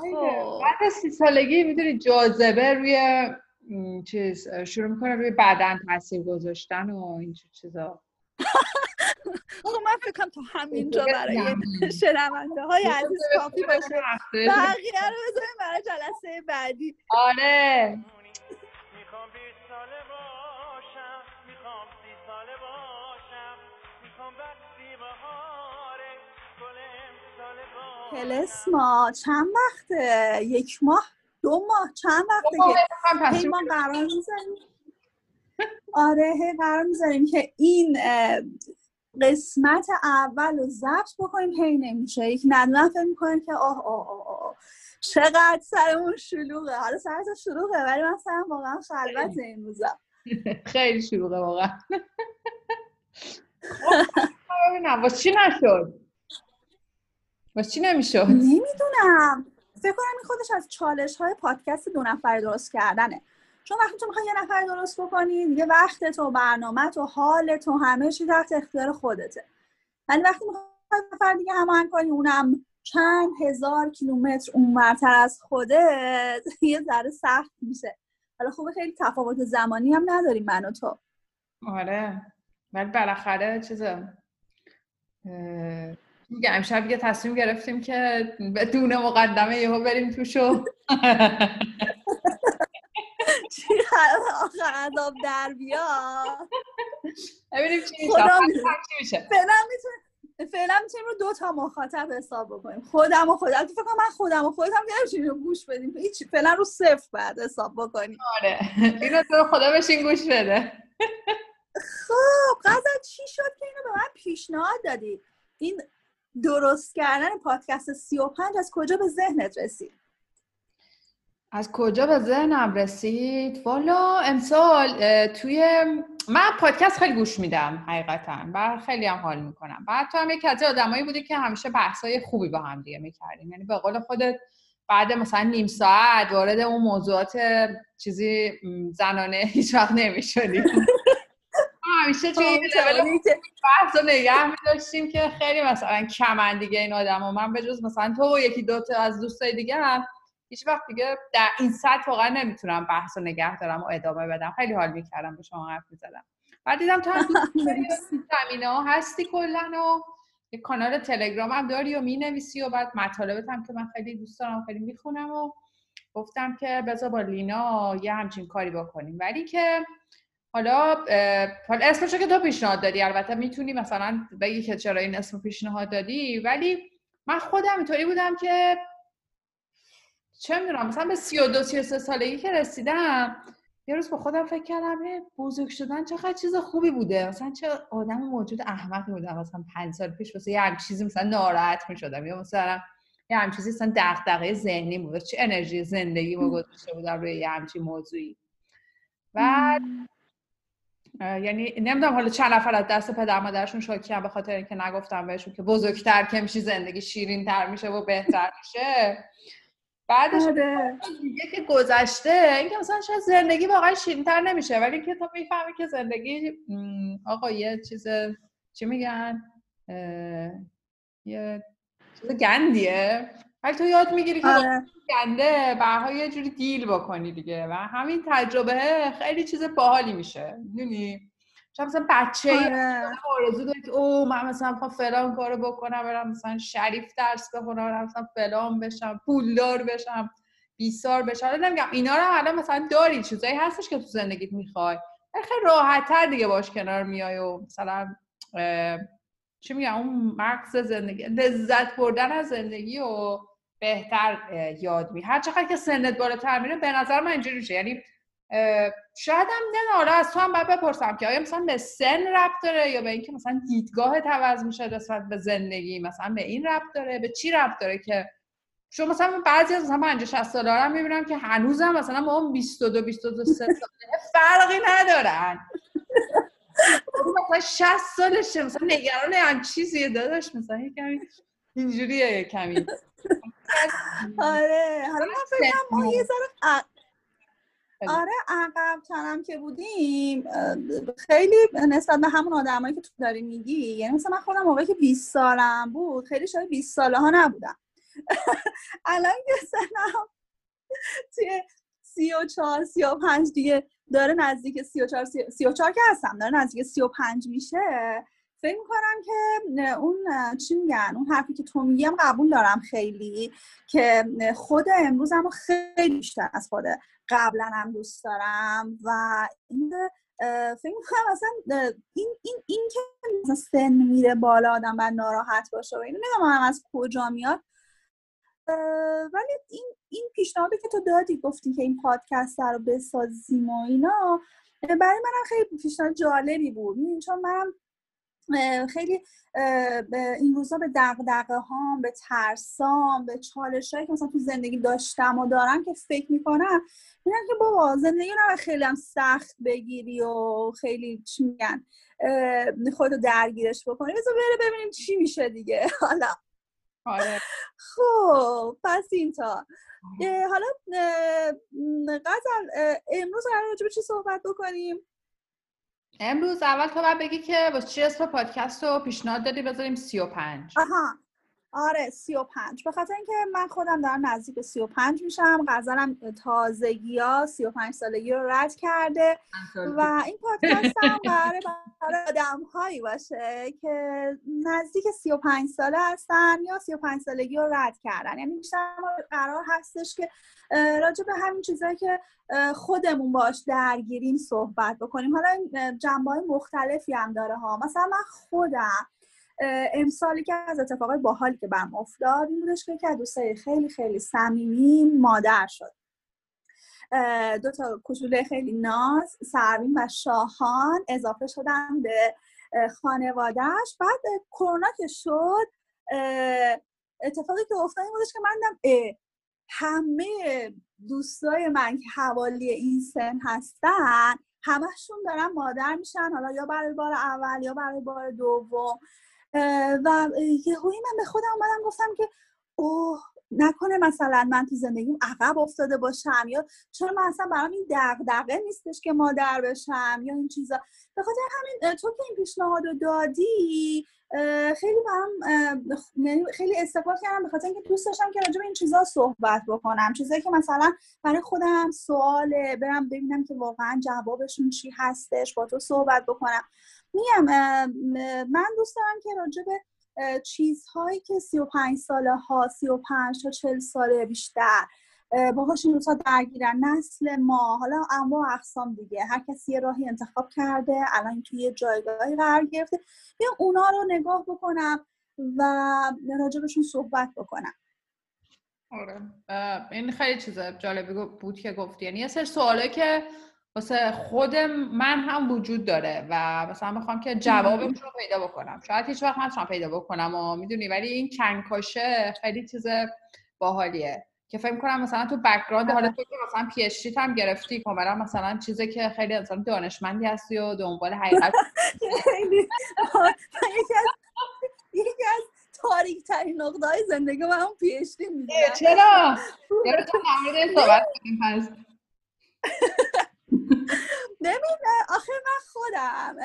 خب. بعد سی سالگی می‌دونی جاذبه روی چیز شروع می‌کنه روی بدن تاثیر گذاشتن و این چیزا. خب من فکر کنم تو همینجا برای شنونده های عزیز کافی باشه. بقیه رو بذاریم برای جلسه بعدی. آره. تلسما چند وقته؟ یک ماه؟ دو ماه؟ چند وقته که ما قرار می‌زنیم آره هی قرار می‌ذاریم که این قسمت اول رو ضبط بکنیم هی نمیشه. یک ندونم فکر می‌کنیم که آه آه آه آه چقدر سرمون شلوغه. حالا سرت شلوغه ولی من سرم واقعا خلوت این روزا. خیلی شلوغه واقعا. واسه چی نشد؟ واسه چی نمی‌شد؟ نمی‌دونم. فکر کنم این خودش از چالش های پادکست دو نفر درست کردنه. چون وقتی تو می‌خوای یه نفر درست بکنی دیگه وقت تو برنامه تو حال تو همه چی تحت اختیار خودته. ولی وقتی می‌خوای نفر دیگه هماهنگ کنی اونم چند هزار کیلومتر اونورتر از خودت یه ذره سخت میشه. حالا خوبه خیلی تفاوت زمانی هم نداریم من و تو. آره. ولی بالاخره چیزه میگه امشب یه تصمیم گرفتیم که بدون مقدمه یهو بریم توشو چی آخر عذاب در بیا؟ ببینیم چی میشه. فعلا می‌تونیم فعلا می‌تونیم رو دو تا مخاطب حساب بکنیم. خودم و خودم تو فکر من خودم و خودم نمی‌تونیم گوش بدیم. هیچ فعلا رو صفر بعد حساب بکنیم. آره. اینو تو خدا بشین گوش بده. خب قضا چی شد که اینو به من پیشنهاد دادی؟ این درست کردن پادکست 35 از کجا به ذهنت رسید؟ از کجا به ذهنم رسید؟ والا امسال توی من پادکست خیلی گوش میدم حقیقتا. و خیلی هم حال می‌کنم. بعد تو هم یکی از آدمایی بودی که همیشه بحثای خوبی با هم دیگه می‌کردیم. یعنی به قول خودت بعد مثلا نیم ساعت وارد اون موضوعات چیزی زنانه هیچ وقت نمی‌شدیم. همیشه توی بحث رو نگه میداشتیم که خیلی مثلا کمن دیگه این آدم و من به جز مثلا تو و یکی دوتا از دوستای دیگه هم هیچ وقت دیگه در این سطح واقعا نمی‌تونم بحث و نگه دارم و ادامه بدم. خیلی حال می‌کردم به شما حرف می‌زدم. بعد دیدم تو هم زمینه ها هستی کلا و یه کانال تلگرام هم داری و می‌نویسی و بعد مطالبت هم که من خیلی دوست دارم خیلی می‌خونم و گفتم که بذار با لینا یه همچین کاری بکنیم. ولی که حالا حالا اسمشو که تو پیشنهاد دادی البته می‌تونی مثلا بگی که چرا این اسم پیشنهاد دادی ولی من خودم اینطوری بودم که چه می‌دونم مثلا به 32 33 سالگی که رسیدم یه روز با خودم فکر کردم بزرگ شدن چقدر چیز خوبی بوده. مثلا چه آدم موجود احمقی بودم. مثلا 5 سال پیش واسه یه همچین چیزی مثلا ناراحت می‌شدم. یا مثلا یه همچین چیزی مثلا دغدغه ذهنی بود. چه انرژی زندگی ما گذاشته بودم روی یه همچین موضوعی. بعد یعنی نمی‌دونم حالا چند نفر از دست پدر مادرشون شاکی هم به خاطر اینکه نگفتم بهشون که بزرگتر که میشی زندگی شیرین تر میشه و بهتر میشه بعدش آره. دیگه که گذشته اینکه مثلا شاید زندگی واقعا شیرینتر نمیشه ولی اینکه تو می‌فهمی که زندگی آقا یه چیز چی میگن یه چیز گندیه ولی تو یاد می‌گیری که آره. گنده برها یه جوری دیل بکنی دیگه. و همین تجربه خیلی چیز باحالی میشه. می‌دونی؟ چون مثلا بچه آره. آرزو داری که او من مثلا می‌خوام فلان کارو بکنم برم مثلا شریف درس بخونم برم مثلا فلان بشم پولدار بشم بیسار بشم. حالا نمیگم اینا رو الان مثلا داری چیزایی هستش که تو زندگیت می‌خوای. خیلی راحت تر دیگه باش کنار میای و مثلا چی میگم اون مغز زندگی لذت بردن از زندگی و بهتر یاد می هر چقدر که سنت بالاتر میره به نظر من اینجوری میشه. یعنی شاید هم نه آره از تو هم باید بپرسم که آیا مثلا به سن ربط داره یا به اینکه مثلا دیدگاه عوض میشه نسبت به زندگی؟ مثلا به این ربط داره؟ به چی ربط داره که شما مثلا بعضی از مثلا 50 60 ساله هم می‌بینم که هنوزم مثلا با اون 22 22 ساله فرقی ندارن. مثلا 60 سالشه مثلا نگران هم چیزیه داداش مثلا کمی اینجوریه کمی. آره. حالا من فکر ما یه ذره آره عقب تنم که بودیم خیلی نسبت به همون آدمایی که تو داری میگی یعنی مثلا من خودم موقعی که 20 سالم بود خیلی شاید 20 ساله ها نبودم. الان که سنم توی سی و چهار سی و پنج دیگه داره نزدیک سی و چهار سی و چهار که هستم داره نزدیک سی و پنج میشه فکر می‌کنم که اون چی میگن اون حرفی که تو میگم قبول دارم خیلی که خود امروزم خیلی بیشتر از خود قبلا هم دوست دارم و این فکر می‌کنم اصلا این, این, این که سن میره بالا آدم بعد ناراحت باشه و اینو نمی‌دونم از کجا میاد. ولی این این پیشنهادی که تو دادی گفتی که این پادکست رو بسازیم و اینا برای منم خیلی پیشنهاد جالبی بود. چون منم خیلی این روزا به دقدقه هام به ترسام به چالش که مثلا تو زندگی داشتم و دارم که فکر می‌کنم میگن که بابا زندگی رو خیلی هم سخت بگیری و خیلی چی میگن خودتو درگیرش بکنی. بذار بره ببینیم چی میشه دیگه. حالا. آره. خب پس این تا حالا غزل امروز قرار راجع به چی صحبت بکنیم؟ امروز اول تو باید بگی که واسه چی اسم پادکست رو پیشنهاد دادی؟ بذاریم 35 آها. آره 35 به خاطر اینکه من خودم دارم نزدیک 35 میشم. غزلم تازگی ها 35 سالگی رو رد کرده و این پادکست هم برای آدم هایی باشه که نزدیک 35 ساله هستن یا 35 سالگی رو رد کردن. یعنی بیشتر قرار هستش که راجع به همین چیزهایی که خودمون باش درگیریم صحبت بکنیم. حالا جنبه های مختلفی هم داره ها. مثلا من خودم امسالی که از اتفاقای باحالی که برم افتاد این بودش که از دوستای خیلی خیلی صمیمی مادر شد. دو تا کوچوله خیلی ناز سروین و شاهان اضافه شدن به خانوادهش بعد کرونا که شد اتفاقی که افتاد این بودش که من دم همه دوستای من که حوالی این سن هستن همهشون دارن مادر میشن. حالا یا برای بار اول یا برای بار دوم. و یهویی من به خودم اومدم گفتم که اوه نکنه مثلا من تو زندگیم عقب افتاده باشم یا چرا من اصلا برام این دغدغه نیستش که مادر بشم یا این چیزا. به خاطر همین تو که این پیشنهاد رو دادی خیلی برام یعنی خیلی استفاده کردم به خاطر اینکه دوست داشتم که راجع به این چیزا صحبت بکنم. چیزایی که مثلا برای خودم سواله برم ببینم که واقعا جوابشون چی هستش با تو صحبت بکنم. میگم من دوست دارم که راجع به چیزهایی که 35 ساله ها 35 تا 40 ساله بیشتر باهاشون روزها درگیرن. نسل ما حالا اما اقسام دیگه. هر کسی یه راهی انتخاب کرده الان توی یه جایگاهی قرار گرفته. بیا اونا رو نگاه بکنم و راجبشون صحبت بکنم. آره. این خیلی چیز جالبی بود که گفتی. یعنی یه سری سواله که واسه خود من هم وجود داره و مثلا می‌خوام که جوابش رو پیدا بکنم. شاید هیچ وقت نتونم پیدا بکنم و می‌دونی ولی این کنکاشه خیلی چیز باحالیه. که فکر کنم مثلا تو background حالا تو که مثلا PhD هم گرفتی کاملا مثلا چیزی که خیلی انسان دانشمندی هستی و دنبال حقیقت یکی از تاریک ترین نقطه های زندگی من هم پی اچ دی چرا؟ چرا تو صحبت کنیم پس. ببین آخر من خودم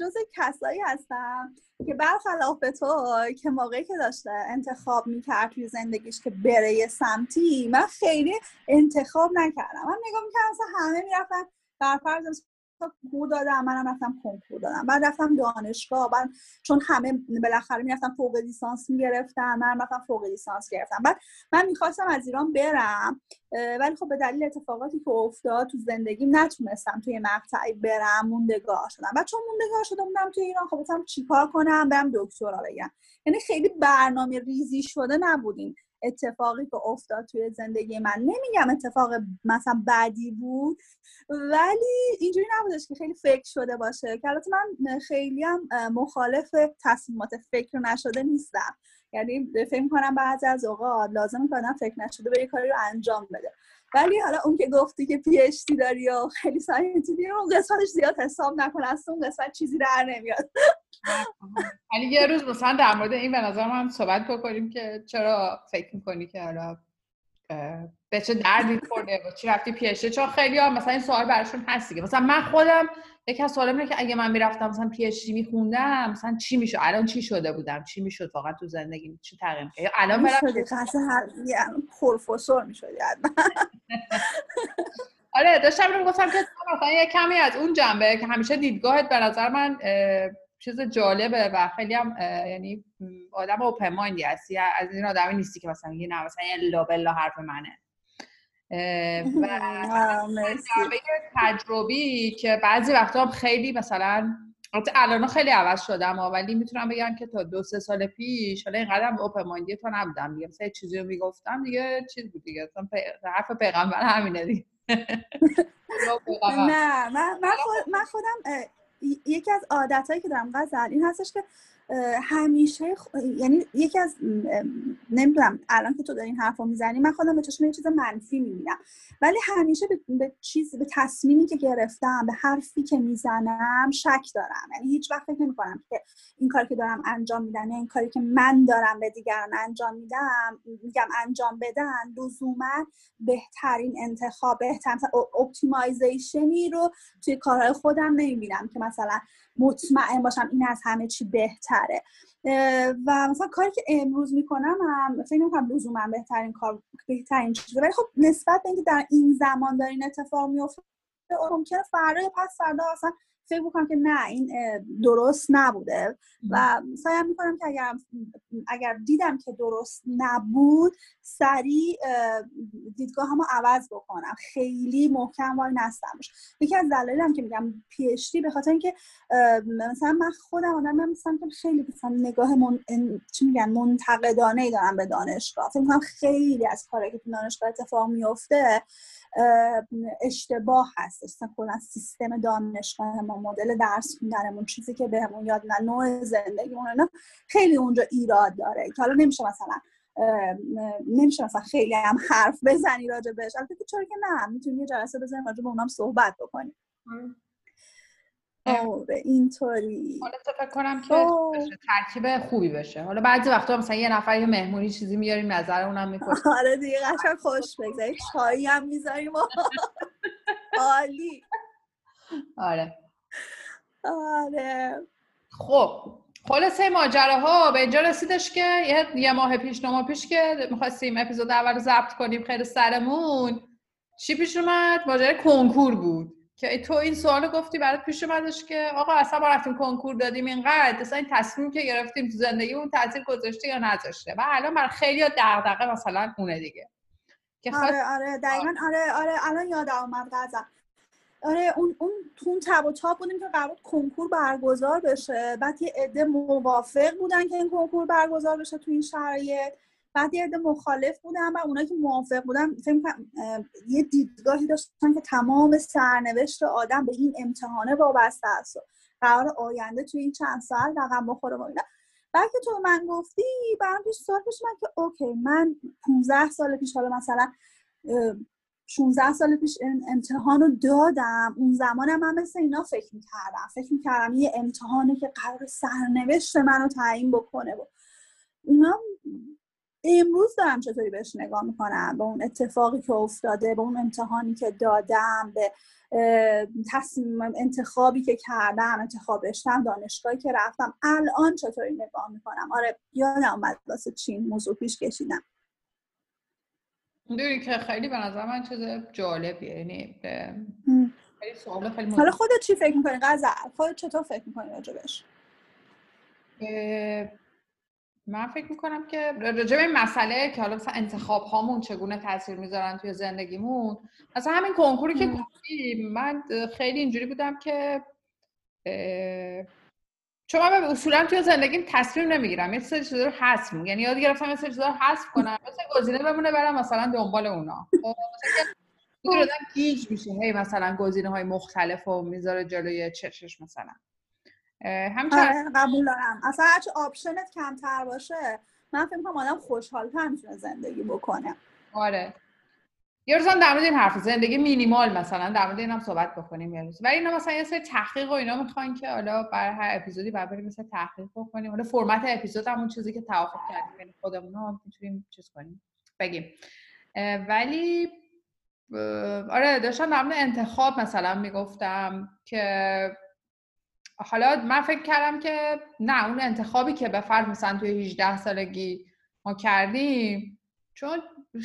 جز کسایی هستم که برخلاف تو که موقعی که داشته انتخاب می‌کرد توی زندگیش که بره یه سمتی من خیلی انتخاب نکردم. من نگاه می‌کردم همه می‌رفتن برفرض کنکور دادم منم رفتم کنکور دادم. بعد رفتم دانشگاه بعد چون همه بالاخره می‌رفتم فوق لیسانس می‌گرفتم من رفتم فوق لیسانس گرفتم. بعد من می‌خواستم از ایران برم ولی خب به دلیل اتفاقاتی که افتاد تو زندگی نتونستم توی مقطعی برم موندگار شدم. بعد چون موندگار شده بودم توی ایران خب گفتم چیکار کنم؟ برم دکترا بگم. یعنی خیلی برنامه ریزی شده نبودیم اتفاقی که افتاد توی زندگی من. نمیگم اتفاق مثلا بدی بود ولی اینجوری نبودش که خیلی فکر شده باشه. که البته من خیلی هم مخالف تصمیمات فکر نشده نیستم. یعنی فکر کنم بعضی از اوقات لازم که فکر نشده به یه کاری رو انجام بده. ولی حالا اون که گفتی که پی اچ داری و خیلی ساینتی اون قسمتش زیاد حساب نکن از اون قسمت چیزی در نمیاد. یعنی یه روز مثلا در مورد این به نظر من صحبت بکنیم که چرا فکر می‌کنی که حالا به چه دردی خورده؟ و چی رفتی پیشه چون خیلی ها مثلا این سوال براشون هست دیگه. مثلا من خودم یکی از سوالم اینه که اگه من می‌رفتم مثلا پی اچ دی میخوندم مثلا چی میشه الان چی شده بودم؟ چی می‌شد واقعا تو زندگی چی تغییر کرد الان برم پروفسور می‌شدی آره داشتم رو گفتم که مثلا یه کمی از اون جنبه که همیشه دیدگاهت به نظر من چیز جالبه و خیلی هم یعنی آدم اوپن مایندی هستی. از این آدمی نیستی که مثلا میگی نه مثلا یه لا حرف منه. و تجربی که بعضی وقتا هم خیلی مثلا الان خیلی عوض شدم ولی می‌تونم بگم که تا دو سه سال پیش حالا اینقدر اوپن مایندی تو نبودم دیگه. مثلا چیزی رو می‌گفتم دیگه چیز بود دیگه. حرف پیغمبر همینه دیگه. نه من خودم یکی از عادتهایی که دارم غزل این هستش که همیشه یعنی یکی از نمی‌دونم الان که تو داری این حرفو می‌زنی من خودم به چشم یه چیز منفی می‌بینم. ولی همیشه به, چیز به تصمیمی که گرفتم به حرفی که می‌زنم شک دارم. یعنی هیچ وقت فکر نمی‌کنم که این کاری که دارم انجام میدم این کاری که من دارم به دیگران انجام میدم میگم انجام بدن لزوما بهترین انتخاب بهترین optimization ی رو توی کارهای خودم نمی‌بینم که مثلا مطمئن باشم این از همه چی بهتره. و مثلا کاری که امروز می‌کنم هم فکر نمی‌کنم لزوما بهترین کار بهترین چیزه ولی خب نسبت به اینکه در این زمان دارین اتفاق میفته ممکنه فردا یا پس فردا اصلا فکر می‌کنم که نه این درست نبوده و سعی می‌کنم که اگر اگر دیدم که درست نبود سریع دیدگاه هم عوض بکنم. خیلی محکم وای نستمش یکی از دلایلم که میگم پی اچ دی به خاطر اینکه مثلا من خودم آدم مثلا که خیلی مثلا نگاه من... چی میگن منتقدانه ای دارم به دانشگاه. فکر می‌کنم خیلی از کاری که تو دانشگاه اتفاق میفته اشتباه هست. مثلا کلا سیستم دانشگاه ما مدل درس خوندنمون چیزی که بهمون یاد نه نوع زندگیمون اینا خیلی اونجا ایراد داره. که حالا نمیشه مثلا نمیشه مثلا خیلی هم حرف بزنی راجع بهش. البته چرا که نه؟ می‌تونی یه جلسه بزنیم راجع به اونم صحبت بکنیم آره. اینطوری. حالا فکر کنم که ترکیب خوبی بشه. حالا بعضی وقتا مثلا یه نفر یه مهمونی چیزی میاریم نظر اونم می‌کنیم آره دیگه قشنگ خوش بگذاری چایی هم می‌ذاریم عالی. آره. آره. خب خلاصه ماجراها به اینجا رسیدش که یه ماه پیش نو ماه پیش که می‌خواستیم اپیزود اول رو ضبط کنیم خیلی سرمون. چی پیش اومد؟ ماجرای کنکور بود. که تو این سوال گفتی برات پیش اومدش که آقا اصلا ما رفتیم کنکور دادیم اینقدر. اصلا این تصمیم که گرفتیم تو زندگیمون تاثیر گذاشته یا نذاشته. و الان برای خیلی دغدغه مثلا اونه دیگه. که آره آره دقیقا آره آره الان یاد آمد غزل. آره اون اون تو اون تب و تاب بودیم که قرار کنکور برگزار بشه. بعد یه عده موافق بودن که این کنکور برگزار بشه تو این شرایط. بعد یه عده مخالف بودن و اونایی که موافق بودن فکر یه دیدگاهی داشتن که تمام سرنوشت آدم به این امتحانه وابسته است. قرار آینده توی این چند سال رقم بخوره و اینا. بعد که تو من گفتی برام پیش سوال پیش من که اوکی من 15 سال پیش حالا مثلا 16 سال پیش امتحان رو دادم. اون زمانم من مثل اینا فکر می‌کردم. فکر می‌کردم یه امتحانه که قرار سرنوشت منو تعیین بکنه و اینا. امروز دارم چطوری بهش نگاه می‌کنم؟ به اون اتفاقی که افتاده به اون امتحانی که دادم به تصمیم انتخابی که کردم انتخاب رشتم دانشگاهی که رفتم. الان چطوری نگاه می‌کنم؟ آره یادم اومد واسه چین موضوع پیش کشیدم. می‌دونی که خیلی به نظر من چیز جالبیه. یعنی سوال خیلی حالا خودت چی فکر می‌کنی؟ غزل خودت چطور فکر می‌کنی راجبش من فکر می‌کنم که راجع به این مسئله که حالا مثلا انتخاب هامون چگونه تاثیر می‌ذارن توی زندگیمون مثلا همین کنکوری که گفتیم من خیلی اینجوری بودم که چون من اصولا توی زندگیم تصمیم نمی‌گیرم یه سری چیزا رو حذف یعنی یاد گرفتم یه سری چیزا رو حذف کنم مثلا گزینه بمونه برم مثلا دنبال اونا. خب، مثلا گیج میشه هی مثلا گزینه های مختلف و می‌ذاره جلوی چشش مثلا. همچنین آره قبول دارم. اصلا هرچی option ت کمتر باشه من فکر کنم آدم خوشحالتر می‌تونه زندگی بکنه. آره. یه روز در مورد این حرف زندگی مینیمال مثلا در مورد اینم صحبت بکنیم یه روز. ولی اینا مثلا یه سری تحقیق و اینا می‌خوان که حالا برای هر اپیزودی بعد بریم مثلا تحقیق بکنیم. حالا فرمت اپیزود همون چیزی که توافق کردیم بین خودمون رو می‌تونیم چیز کنیم. بگیم. ولی آره داشتم در انتخاب مثلا می‌گفتم که حالا من فکر کردم که نه اون انتخابی که به فرض مثلا توی 18 سالگی ما کردیم چون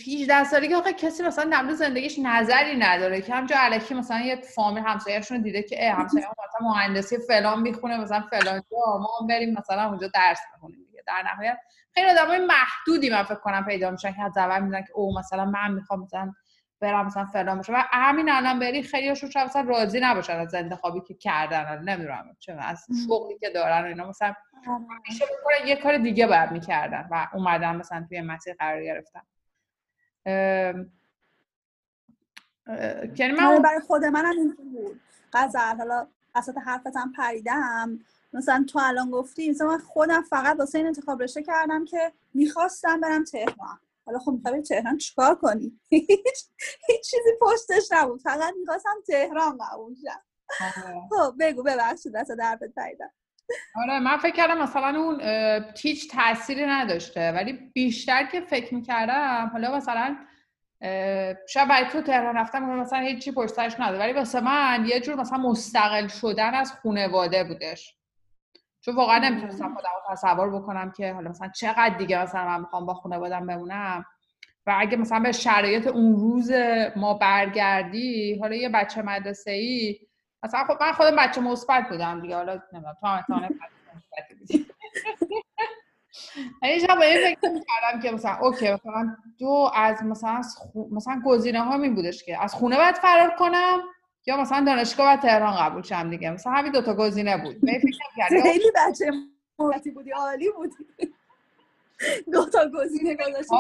18 سالگی آقا کسی مثلا در زندگیش نظری نداره که همجا علکی مثلا یه فامیل همسایه‌شون دیده که اه همسایه مثلا مهندسی فلان می‌خونه مثلا فلان جا ما بریم مثلا اونجا درس بخونیم دیگه. در نهایت خیلی آدمای محدودی من فکر کنم پیدا میشن که از اول میدن که او مثلا من می‌خوام مثلا برم مثلا فلان بشه و همین الان بری خیلی هاشون شاید مثلا راضی نباشن از انتخابی که کردن. نمی‌دونم چه از شغلی که دارن اینا. مثلا آره. میشه یه کار دیگه باید می‌کردن و اومدن مثلا توی مسیر قرار گرفتن. یعنی من آره، برای خود منم اینجوری بود. غزل حالا حرفت حرفتم پریدم. مثلا تو الان گفتی مثلا من خودم فقط واسه این انتخاب رشته کردم که می‌خواستم برم تهران. حالا خب می‌خوای تهران چیکار کنی؟ هیچ چیزی پشتش نبود. فقط می‌خواستم تهران قبول شم. آره. خب بگو ببخشید دست دربت پیدا آره من فکر کردم مثلا اون هیچ تاثیری نداشته ولی بیشتر که فکر می‌کردم حالا مثلا شاید برای تو تهران رفتم مثلا هیچی پشتش نداره ولی واسه من یه جور مثلا مستقل شدن از خونواده بودش. چون واقعا نمی‌تونستم خودم رو تصور بکنم که حالا مثلا چقدر دیگه مثلا من می‌خوام با خانوادم بمونم. و اگه مثلا به شرایط اون روز ما برگردی حالا یه بچه مدرسه ای مثلا خب من خودم بچه مثبت بودم دیگه حالا نمی‌دونم تو هم مثبت بودی. یعنی با این فکر کردم که مثلا اوکی مثلا دو از مثلا مثلا گزینه ها می بودش که از خونه باید فرار کنم یا مثلا دانشگاه و تهران قبول شم دیگه. مثلا همین دوتا گزینه بود. خیلی بچه موتی بودی عالی بودی. دو تا گزینه گذاشتی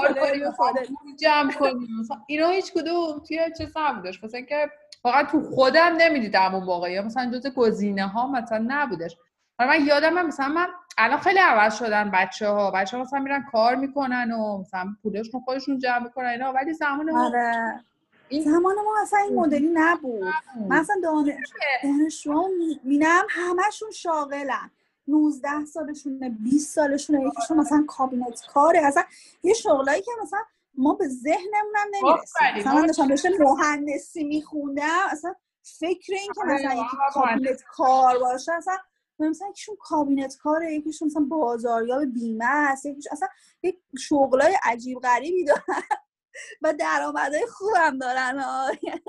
جمع کنیم اینا هیچ کدوم توی چه نبودش مثلا که واقعا تو خودم نمی‌دیدم اون موقع یا مثلا جز گزینه ها مثلا نبودش. من یادم مثلا من الان خیلی عوض شدن بچه ها بچه ها مثلا میرن کار می‌کنن و مثلا پولشون خودشون جمع می‌کنن اینا ولی زمان آره. این زمان ما اصلا این مدلی نبود. من اصلا دانش دانشجو می‌بینم همشون شاغلن. 19 سالشونه 20 سالشونه یکیشون مثلا کابینت کاره اصلا یه شغلایی که مثلا ما به ذهنمون هم نمی‌رسیم مثلا من داشتم رشته مهندسی میخوندم اصلا فکر این که مثلا یکی کابینت کار باشه اصلا مثلا یکیشون کابینت کاره یکیشون مثلا بازاریاب بیمه است یکیش اصلا یک شغلای عجیب غریبی دارن. و درآمدهای خوبم دارن یعنی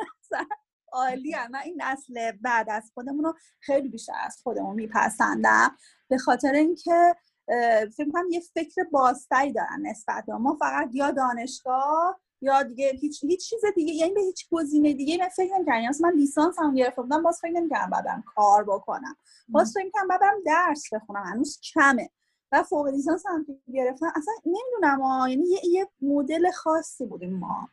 عالی هم. من این نسل بعد از خودمون رو خیلی بیشتر از خودمون میپسندم. به خاطر اینکه فکر کنم یه فکر بازتری دارن نسبت به ما. فقط یا دانشگاه یا دیگه هیچ هیچ چیز دیگه یعنی به هیچ گزینه دیگه من فکر نمی‌کردم. مثلا من لیسانس هم گرفته بودم باز فکر نمی‌کردم بعدم کار بکنم. باز فکر می‌کردم بعدم درس بخونم. هنوز کمه. و فوق لیسانس هم گرفتم اصلا نمی‌دونم یعنی یه, یه مدل خاصی بودیم ما.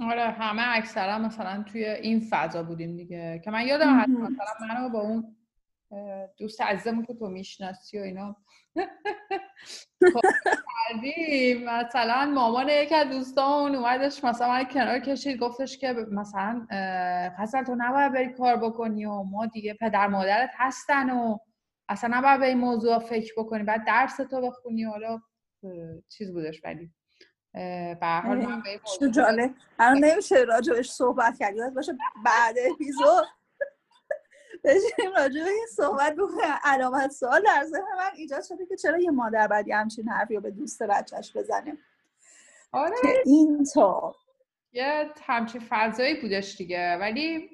آره همه اکثرا مثلا توی این فضا بودیم دیگه. که من یادم هست مثلا منو با اون دوست عزیزمون که تو می‌شناسی و اینا. خب، کردیم. مثلا مامان یکی از دوستان اومدش مثلا من کنار کشید گفتش که مثلا حسن تو نباید بری کار بکنی و ما دیگه پدر مادرت هستن و اصلا نباید به این موضوع فکر بکنی. بعد درس تو بخونی حالا چیز بودش ولی. به حال من به جالب. الان نمیشه راجبش صحبت کرد. یاد باشه بعد اپیزود بشیم راجع به این صحبت بکنیم. علامت سوال در ذهن من ایجاد شده که چرا یه مادر بعدی همچین حرفی رو به دوست بچهش بزنیم؟ آره. اینطور یه همچین فضایی بودش دیگه. ولی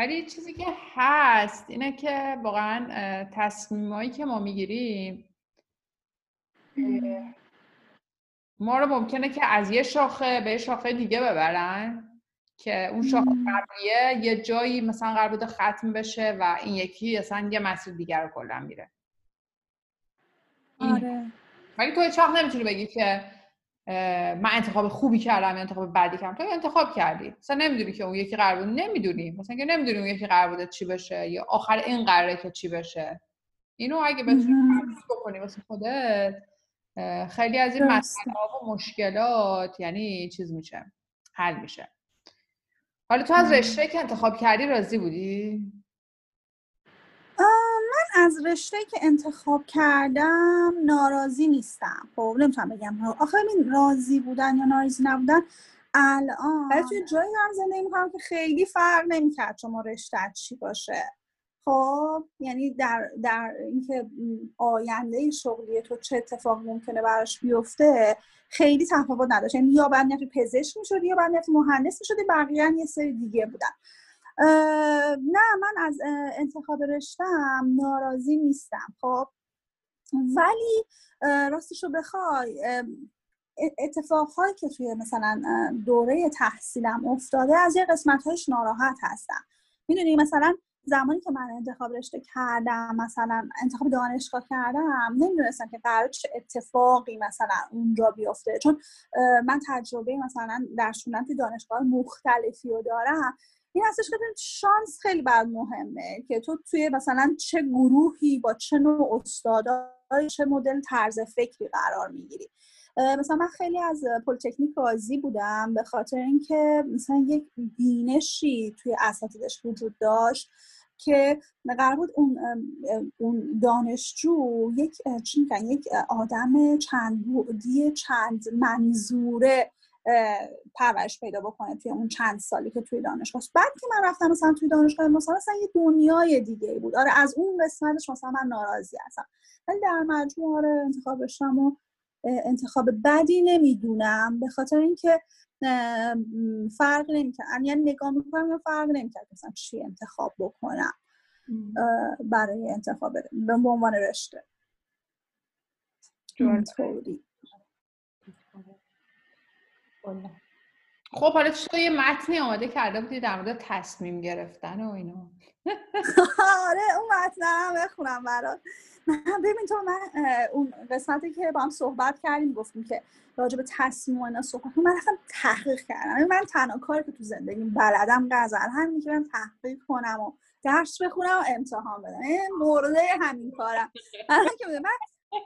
ولی چیزی که هست اینه که واقعا تصمیمایی که ما می‌گیریم ما رو ممکنه که از یه شاخه به یه شاخه دیگه ببرن که اون شاخه قبلیه یه جایی مثلا قرار بوده ختم بشه و این یکی اصلا یه مسیر دیگر رو کلا میره. آره. ولی تو چاق نمی‌تونی بگی که من انتخاب خوبی کردم یا انتخاب بدی کردم. تو انتخاب کردی. مثلا نمی‌دونی که اون یکی قرار بود. نمی‌دونی. مثلا که نمی‌دونی اون یکی قرار بوده چی بشه یا آخر این قراره که چی بشه. اینو اگه بتونی بکنی واسه خودت خیلی از این مسئله و مشکلات یعنی چیز میشه. حل میشه. حالا تو از رشته که انتخاب کردی راضی بودی؟ از رشته که انتخاب کردم ناراضی نیستم. خب نمی‌تونم بگم. آخه این راضی بودن یا ناراضی نبودن الان ولی توی جایی دارم زندگی می‌کنم که خیلی فرق نمی‌کرد شما رشته چی باشه. خب یعنی در در اینکه آینده شغلی تو چه اتفاق ممکنه براش بیفته خیلی تفاوت نداشت. یعنی یا بعد پزشک می‌شدی یا بعد مهندس می‌شدی بقیه یه سری دیگه بودن. نه من از انتخاب رشتم ناراضی نیستم خب. ولی راستش رو بخوای اتفاقهایی که توی مثلا دوره تحصیلم افتاده از یه قسمت هایش ناراحت هستم. می‌دونی مثلا زمانی که من انتخاب رشته کردم مثلا انتخاب دانشگاه کردم نمی‌دونستم که قرار چه اتفاقی مثلا اونجا بیفته. چون من تجربه مثلا در شونت دانشگاه مختلفی رو دارم. این هستش که شانس خیلی بعد مهمه که تو توی مثلا چه گروهی با چه نوع استادای چه مدل طرز فکری قرار می‌گیری. مثلا من خیلی از پلیتکنیک راضی بودم به خاطر اینکه مثلا یک بینشی توی اساتیدش وجود داشت که قرار بود اون اون دانشجو یک چی یک آدم چند بودی چند منظوره پرورش پیدا بکنه توی اون چند سالی که توی دانشگاه بعد که من رفتم مثلا توی دانشگاه مثلا مثلا یه دنیای دیگه بود. آره از اون قسمتش مثلا من ناراضی هستم. ولی در مجموع آره انتخاب رشتم و انتخاب بدی نمی‌دونم. به خاطر اینکه فرق نمی‌کرد. یعنی نگاه می‌کنم یا فرق نمی‌کرد مثلا چی انتخاب بکنم برای انتخاب به عنوان رشته. خب حالا تو یه متنی آماده کرده بودی در مورد تصمیم گرفتن و اینا. آره اون متن هم بخونم برات. ببین تو من اون قسمتی که با هم صحبت کردیم گفتیم که راجع به تصمیم و اینا صحبت من رفتم تحقیق کردم. من تنها کاری که تو زندگی بلدم غزل همین که من تحقیق کنم و درس بخونم و امتحان بدم. این مورده همین کارم. من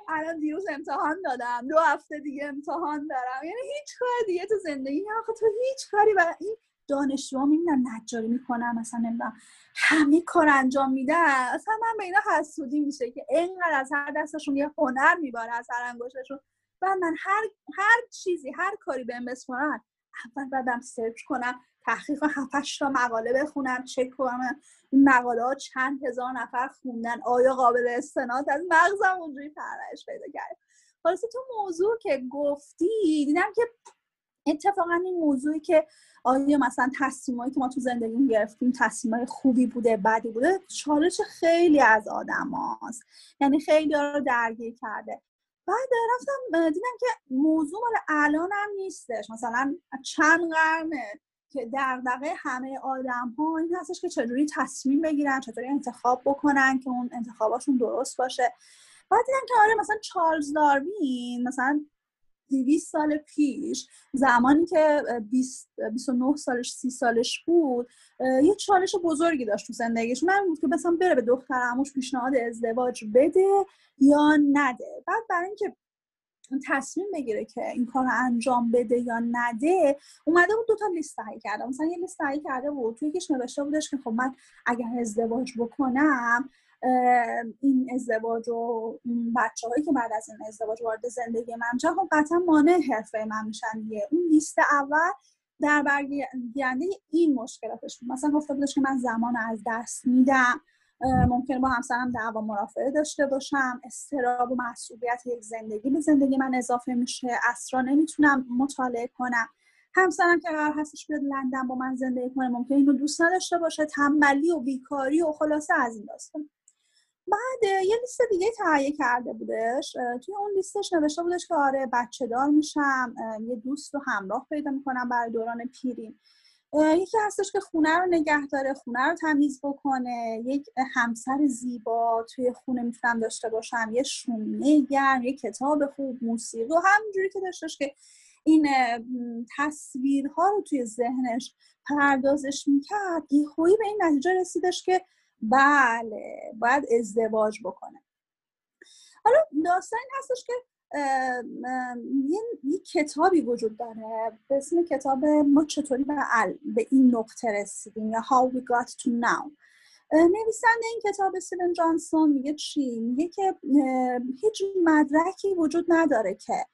الان دیروز امتحان دادم. دو هفته دیگه امتحان دارم. یعنی هیچ کار دیگه تو زندگی آخه تو هیچ کاری برای این دانشجوها می‌بینن نجاری می‌کنم مثلا نمی‌دونم همه کار انجام میدن اصلا من به اینا حسودی میشه که اینقدر از هر دستشون یه هنر میباره از هر انگشتشون. و من هر هر چیزی هر کاری بهم بسپارن اول بعدم سرچ کنم تحقیق هفتش تا مقاله بخونم چک کنم این مقاله ها چند هزار نفر خوندن آیا قابل استناد از مغزم اونجوری پرورش پیدا کرد. خلاصه تو موضوع که گفتی دیدم که اتفاقا این موضوعی که آیا مثلا تصمیمایی که ما تو زندگی گرفتیم تصمیمای خوبی بوده بدی بوده چالش خیلی از آدم هاست. یعنی خیلی رو درگیر کرده. بعد رفتم دیدم که موضوع مال الان هم نیستش مثلا چند قرنه که دغدغه همه آدم ها این هستش که چجوری تصمیم بگیرن چطوری انتخاب بکنن که اون انتخاباشون درست باشه. بعد دیدم که آره مثلا چارلز داروین مثلا 200 سال پیش زمانی که 20 29 سالش 30 سالش بود یه چالش بزرگی داشت تو زندگیش. اون بود که مثلا بره به دختر عموش پیشنهاد ازدواج بده یا نده. بعد برای اینکه تصمیم بگیره که این کار رو انجام بده یا نده اومده بود دو تا لیست تهیه کرده. مثلا یه لیست تهیه کرده بود توی یکیش نوشته بودش که خب من اگر ازدواج بکنم این ازدواج و بچه هایی که بعد از این ازدواج وارد زندگی من میشن خب قطعا مانع حرفه من میشن دیگه. اون لیست اول در برگیرنده این مشکلاتش مثلا گفته بودش که من زمان از دست میدم. ممکن با همسرم دعوا مرافعه داشته باشم. استراب و مسئولیت یک زندگی به زندگی من اضافه میشه. اسرا نمی‌تونم مطالعه کنم. همسرم که قرار هستش بیاد لندن با من زندگی کنه ممکن اینو دوست نداشته باشه. تنبلی و بیکاری و خلاصه از این داستان. بعد یه لیست دیگه تهیه کرده بودش توی اون لیستش نوشته بودش که آره بچه دار میشم یه دوست و همراه پیدا می‌کنم برای دوران پیریم. یکی هستش که خونه رو نگه داره خونه رو تمیز بکنه یک همسر زیبا توی خونه می‌تونم داشته باشم یه شونه گرم یه کتاب خوب موسیقی و همینجوری که داشتش که این تصویرها رو توی ذهنش پردازش می‌کرد یه خویی به این نتیجه رسیدش که بله باید ازدواج بکنه. حالا داستان هستش که یه،, یه کتابی وجود داره به اسم کتاب ما چطوری به, به این نقطه رسیدیم یا How We Got to Now. نویسنده این کتاب استیون جانسون میگه چی؟ میگه که هیچ مدرکی وجود نداره که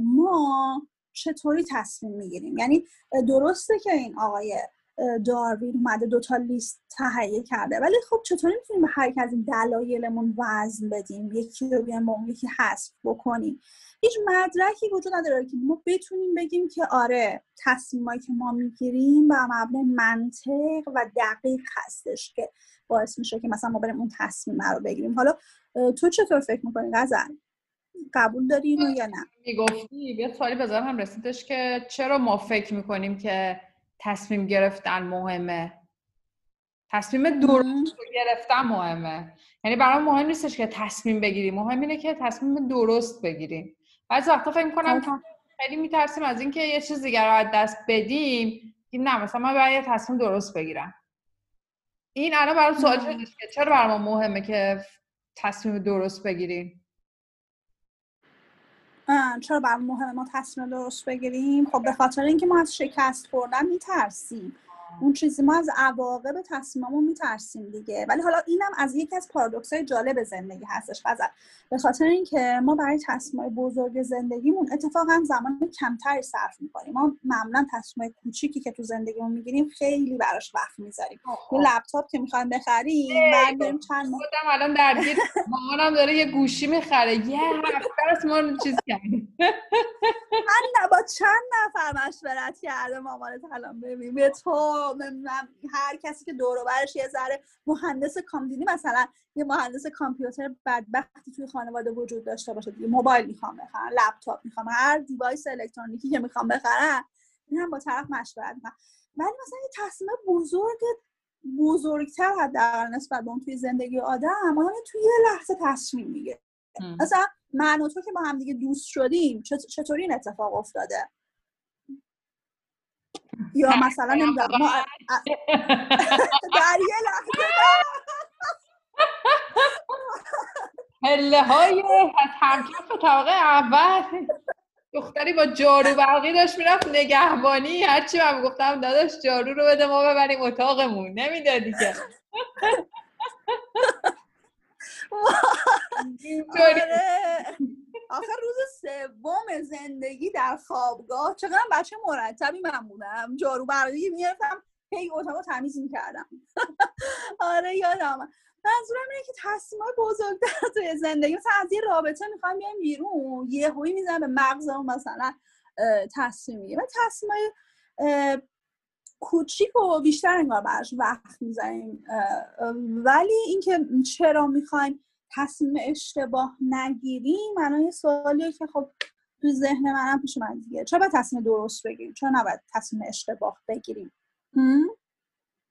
ما چطوری تصمیم می‌گیریم. یعنی درسته که این آقای داروین اومده دوتا لیست تهیه کرده. ولی خب چطوری می‌تونیم به هر از این دلایلمون وزن بدیم؟ یکی رو بیان با یکی حذف بکنیم. هیچ مدرکی وجود نداره که ما بتونیم بگیم که آره تصمیمایی که ما می‌گیریم با مبنای منطق و دقیق هستش که باعث میشه که مثلا ما بریم اون تصمیم رو بگیریم. حالا تو چطور فکر می‌کنی غزل؟ قبول داری یا نه؟ می‌گفتی. یه سوالی بذار هم رسیدش که چرا ما فکر می‌کنیم که تصمیم گرفتن مهمه. تصمیم درست گرفتن مهمه. یعنی برای مهم نیستش که تصمیم بگیریم مهم اینه که تصمیم درست بگیریم بعضی وقتا فکر می‌کنم خب. خیلی میترسیم از اینکه یه چیز دیگر رو از دست بدیم. نه مثلا من باید یه تصمیم درست بگیرم. این الان برای سوال شدش که چرا برای ما مهمه که تصمیم درست بگیریم؟ چرا بر مهمه ما تصمیم درست بگیریم؟ خب به خاطر اینکه ما از شکست خوردن میترسیم. اون چیزی ما از عواقب تصمیممون میترسیم دیگه. ولی حالا اینم از یکی از پارادوکس های جالب زندگی هستش. فضل به خاطر اینکه ما برای تصمیم بزرگ زندگیمون اتفاقا زمان کمتری صرف می‌کنیم. ما معمولا تصمیم کوچیکی که تو زندگیمون می‌گیریم خیلی براش وقت می‌ذاریم. یه لپتاپ که می‌خوایم بخریم بعد بریم چند ماه الان درگیر مامانم داره یه گوشی می‌خره. یه هفته ما چیز کردیم. من با چند نفر مشورت کرده مامانت الان ببین. به تو هر کسی که دور برش یه ذره مهندس کامپیوتر مثلا یه مهندس کامپیوتر بدبختی توی خانواده وجود داشته باشه دیگه. موبایل می‌خوام بخرم لپتاپ می‌خوام هر دیوایس الکترونیکی که می‌خوام بخرم این هم با طرف مشورت می‌کنم. ولی مثلا یه تصمیم بزرگ بزرگتر حداقل نسبت به اون توی زندگی آدم آدم توی یه لحظه تصمیم میگه مثلا من و تو که با هم دیگه دوست شدیم چطوری این اتفاق افتاده؟ یا مثلا نمی‌دونم ما در یه لحظه هله های همکف طبقه اول دختری با جارو برقی داشت می‌رفت نگهبانی هرچی من گفتم داداش جارو رو بده ما ببریم اتاقمون نمی‌دادی که. آخر روز سوم زندگی در خوابگاه چقدر بچه مرتبی من بودم. جارو برداری می‌رفتم هی اتاق تمیز می‌کردم. آره یادم. منظورم اینه که تصمیم بزرگتر توی زندگی مثلا از یه رابطه می‌خوایم بیایم بیرون یه هوی می‌زنم به مغزمون مثلا تصمیم میگه و تصمیم کوچیک و بیشتر انگار براش وقت می‌زنیم ولی اینکه چرا می‌خوایم تصمیم اشتباه نگیریم معنای سوالیه که خب تو ذهن منم پیش من دیگه. چرا باید تصمیم درست بگیریم؟ چرا نباید تصمیم اشتباه بگیریم؟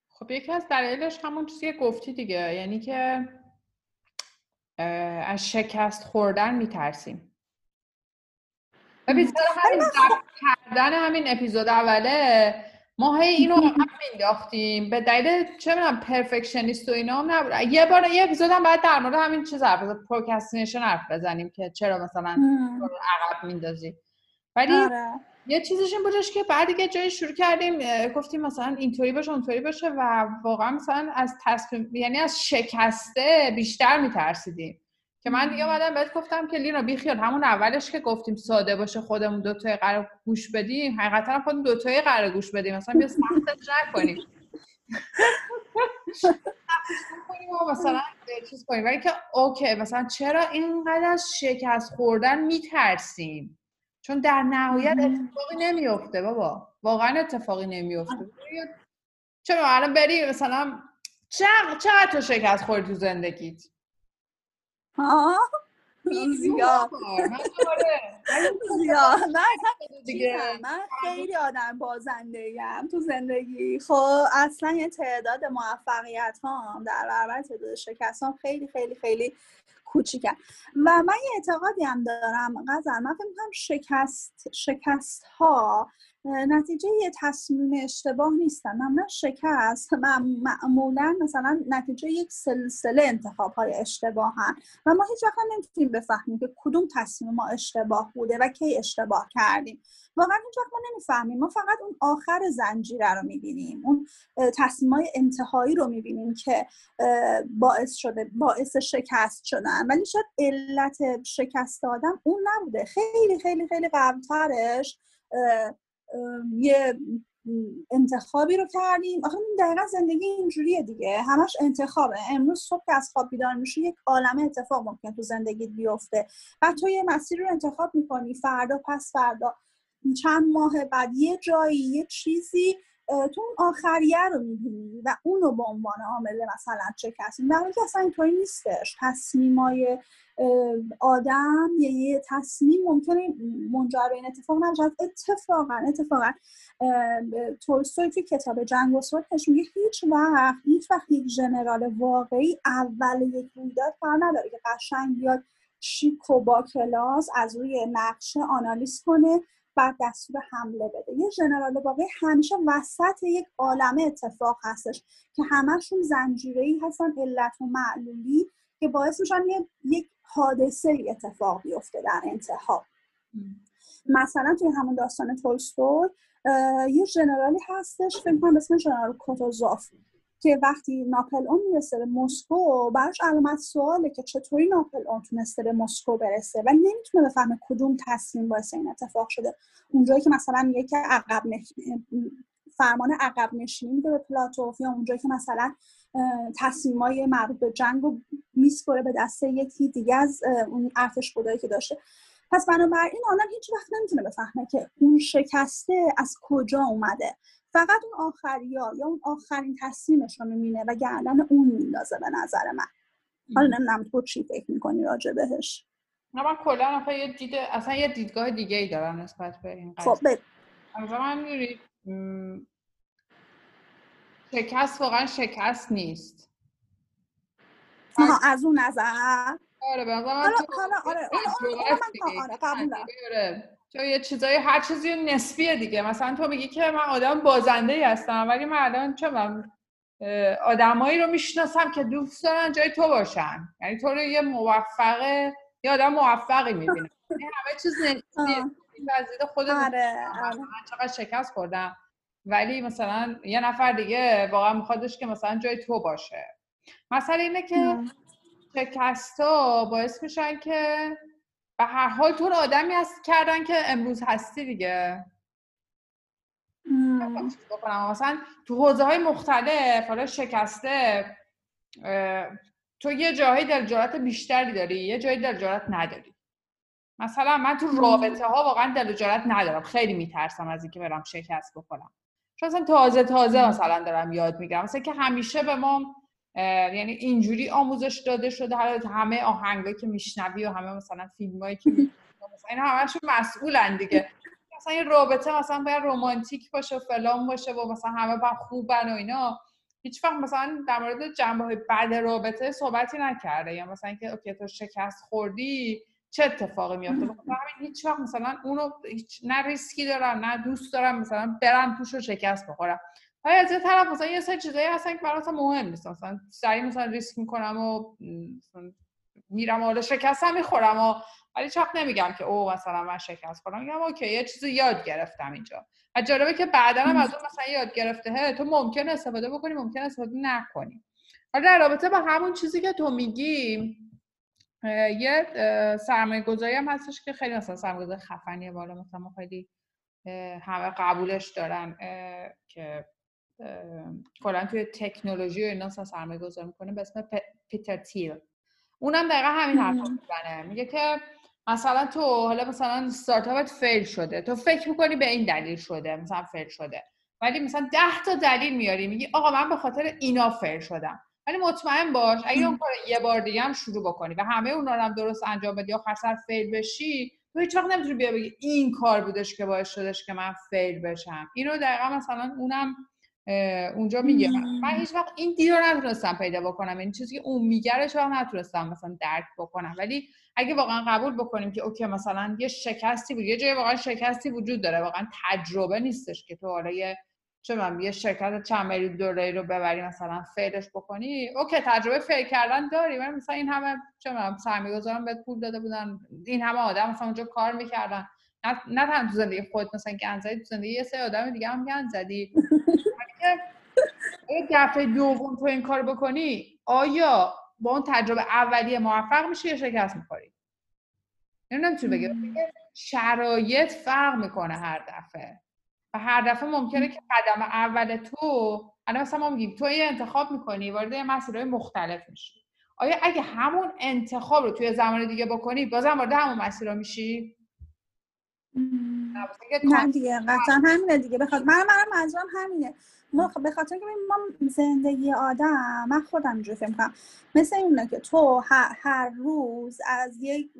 خب یکی از دلایلش همون چیزی گفتی دیگه یعنی که از شکست خوردن میترسیم. ببین همین کردن همین اپیزود اوله ما هی اینو هم مینداختیم به دلیل چه می‌دونم perfectionist و اینا هم نبود. یه بار یه اپیزود هم باید در مورد همین چیز حرف بزنیم. procrastination حرف بزنیم که چرا مثلا عقب میندازی ولی آره. یه چیزش این بودش که بعد دیگه جایی شروع کردیم گفتیم مثلا اینطوری باشه اونطوری باشه و واقعا مثلا از تصمیم یعنی از شکسته بیشتر میترسیدیم. که من دیگه اومدم بهت گفتم که لینا بیخیال همون اولش که گفتیم ساده باشه خودمون دو تای قرار گوش بدیم حقیقتا خودمون دو تای قرار گوش بدیم. مثلا بیا سختش نکنیم. مثلا چیز کنیم. ولی که اوکی مثلا چرا اینقدر از شکست خوردن میترسیم چون در نهایت اتفاقی نمیفته بابا. واقعا اتفاقی نمیفته. چرا الان بری مثلا چقدر چقدر تو شکست خوردی تو زندگیت؟ ها؟ زیاد من خیلی آدم بازنده ایم تو زندگی. خب اصلا یه تعداد موفقیت ها در برابر تعداد شکست ها خیلی خیلی خیلی کوچیکه. و من یه اعتقادی هم دارم غزل. من فکر می‌کنم شکست شکست ها نتیجه یه تصمیم اشتباه نیستن. معمولا شکست. معمولا مثلا نتیجه یک سلسله انتخاب های اشتباه هن و ما هیچ وقت نمی‌تونیم بفهمیم که کدوم تصمیم ما اشتباه بوده و کی اشتباه کردیم. واقعا هیچ وقت ما نمی‌فهمیم. ما فقط اون آخر زنجیره رو می‌بینیم. اون تصمیم های انتهایی رو می‌بینیم که باعث شده باعث شکست شدن. ولی شاید علت شکست آدم اون نبوده. خیلی خیلی خیلی قبلترش یه انتخابی رو کردیم. آخه دقیقا زندگی اینجوریه دیگه. همش انتخابه. امروز صبح که از خواب بیدار میشی یک عالم اتفاق ممکن تو زندگیت بیفته. بعد تو یه مسیر رو انتخاب می‌کنی. فردا پس فردا. چند ماه بعد یه جایی یه چیزی تو اون آخریه رو می‌بینی. و اونو به عنوان عامل مثلا چه کسی در که اصلا اینطوری نیستش. تصمیمای آدم یه, یه تصمیم ممکنه منجر به این اتفاق نباشه. اتفاقا اتفاقا تولستوی توی کتاب جنگ و صلحش میگه هیچ وقت هیچ وقت یک ژنرال واقعی اول یک رویداد کار نداره که قشنگ بیاد شیک و با کلاس از روی نقشه آنالیز کنه بعد دستور حمله بده. یه ژنرال واقعی همیشه وسط یک عالمه اتفاق هستش که همشون زنجیره هستن علت و معلولی که باعث میشن یک حادثه اتفاق بیفته در انتها. مثلا توی همون داستان تولستوی یه ژنرالی هستش فکر کنم اسم ژنرال کوتوزوف که وقتی ناپل اون می‌رسه به مسکو براش علامت سواله که چطوری ناپل اون تونسته به مسکو برسه و نمی‌تونه بفهمه کدوم تصمیم باعث این اتفاق شده. اونجایی که مثلا میگه که عقب فرمان عقب نشینی میده به پلاتوف یا اونجایی که مثلا تصمیمای مربوط به جنگ رو میسپره به دست یکی دیگه از اون ارتش بودایی که داشته. پس بنابراین آدم هیچ وقت نمی‌تونه بفهمه که اون شکسته از کجا اومده. فقط اون آخری ها یا اون آخرین تصمیمش رو می‌بینه و گردن اون میندازه به نظر من. حالا نمی‌دونم تو چی فکر می‌کنی راجع بهش. نه من کلا یه دید اصلا یه دیدگاه دیگه ای دارم نسبت به این خب من شکست واقعا شکست نیست. آها از اون نظر. آره به حالا حالا آره آره قبول آره چون یه چیزایی هر چیزی نسبیه دیگه. مثلا تو میگی که من آدم بازنده ای هستم ولی من الان چه من آدمایی رو می‌شناسم که دوست دارن جای تو باشن. یعنی تو رو یه موفقه یه آدم موفقی می‌بینم. یعنی همه چیز نسبیه خود آره، آره. من چقدر شکست خوردم. ولی مثلا یه نفر دیگه واقعا میخوادش که مثلا جای تو باشه. مثلا اینه که شکست ها باعث میشن که به هر حال تو رو آدمی هست کردن که امروز هستی دیگه. مثلا تو حوزه های مختلف حالا شکسته تو یه جایی دل جرات بیشتری داری یه جایی دل جرات نداری. مثلا من تو رابطه ها واقعا دل جرات ندارم. خیلی میترسم از اینکه برم شکست بخورم. چون اصلا تازه تازه مثلا دارم یاد می‌گیرم. مثلا که همیشه به ما یعنی اینجوری آموزش داده شده حالا همه آهنگایی که میشنوی و همه مثلا فیلمایی که مثلا اینا همشون مسئولن دیگه. مثلا این رابطه مثلا باید رومانتیک باشه و فلان باشه و مثلا همه با خوبن و اینا. هیچ وقت مثلا در مورد جنبه های بد رابطه صحبتی نکرده. یا مثلا اینکه OK تو شکست خوردی چه اتفاقی میافته؟ همین هیچ وقت مثلا اونو هیچ نه ریسکی دارم نه دوست دارم مثلا برم توش رو شکست بخورم. ولی از یه طرف مثلا یه سری چیزایی هستن که برام مهم نیست. مثلا سریع مثلا ریسک می‌کنم و میرم و شکست هم می‌خورم و ولی چاق نمیگم که او مثلا من شکست خوردم. میگم OK یه چیزی یاد گرفتم اینجا. و جالبه که بعدا هم از اون مثلا یاد گرفته تو ممکن استفاده بکنی ممکن استفاده نکنی. حالا در رابطه با همون چیزی که تو میگی یه سرمایه گذاری هم هستش که خیلی مثلا سرمایه گذاری خفنیه بالا مثلا خیلی همه قبولش دارن که کلا توی تکنولوژی و اینا سرمایه گذاری می‌کنه به اسم پیتر تیل. اونم دقیقا همین حرف می‌زنه. میگه که مثلا تو حالا مثلا استارتاپت fail شده. تو فکر می‌کنی به این دلیل شده مثلا fail شده. ولی مثلا ده تا دلیل میاری. میگی آقا من به خاطر اینا fail شدم. ولی مطمئن باش اگه اون کار یه بار دیگه هم شروع بکنی و همه اونا رو هم درست انجام بدی آخر سر fail بشی تو هیچ وقت نمی‌تونی بیا بگی این کار بودش که باعث شدش که من fail بشم. اینو دقیقا مثلا اونم اونجا میگه. من هیچ وقت این دید رو نتونستم پیدا بکنم این یعنی چیزی که اون میگه رو نتونستم مثلا درک بکنم. ولی اگه واقعا قبول بکنیم که OK مثلا یه شکستی بود یه جای واقعا شکستی وجود داره واقعا تجربه نیستش که تو حالا یه چه من یه شرکت چند میلیون دلاری رو ببری مثلا fail ش بکنی؟ OK تجربه fail کردن داری ولی مثلا این همه چه من سرمایه‌گذاران بهت پول داده بودن این همه آدم مثلا اونجا کار می‌کردن. نه نه تنها تو زندگی خودت مثلا گند زدی تو زندگی یه سری آدم دیگه هم گند زدی یه دفعه دوم تو این کار بکنی آیا با اون تجربه اولیه موفق میشه یا شکست می‌خوری؟ نمی‌دونم چی بگم. شرایط فرق می‌کنه هر دفعه. و هر دفعه ممکنه که قدم اول تو الان مثلا ما میگیم تو یه انتخاب می‌کنی وارد یه مسئله مختلف میشی. آیا اگه همون انتخاب رو توی زمان دیگه بکنی بازم وارد همون مسیر میشی؟ نه دیگه قطعا همینه دیگه. بخاطر من منم منظورم همینه. ما به خاطر که ما زندگی آدم من خودم اینجوری فکر کنم مثل اینه که تو هر, روز از یک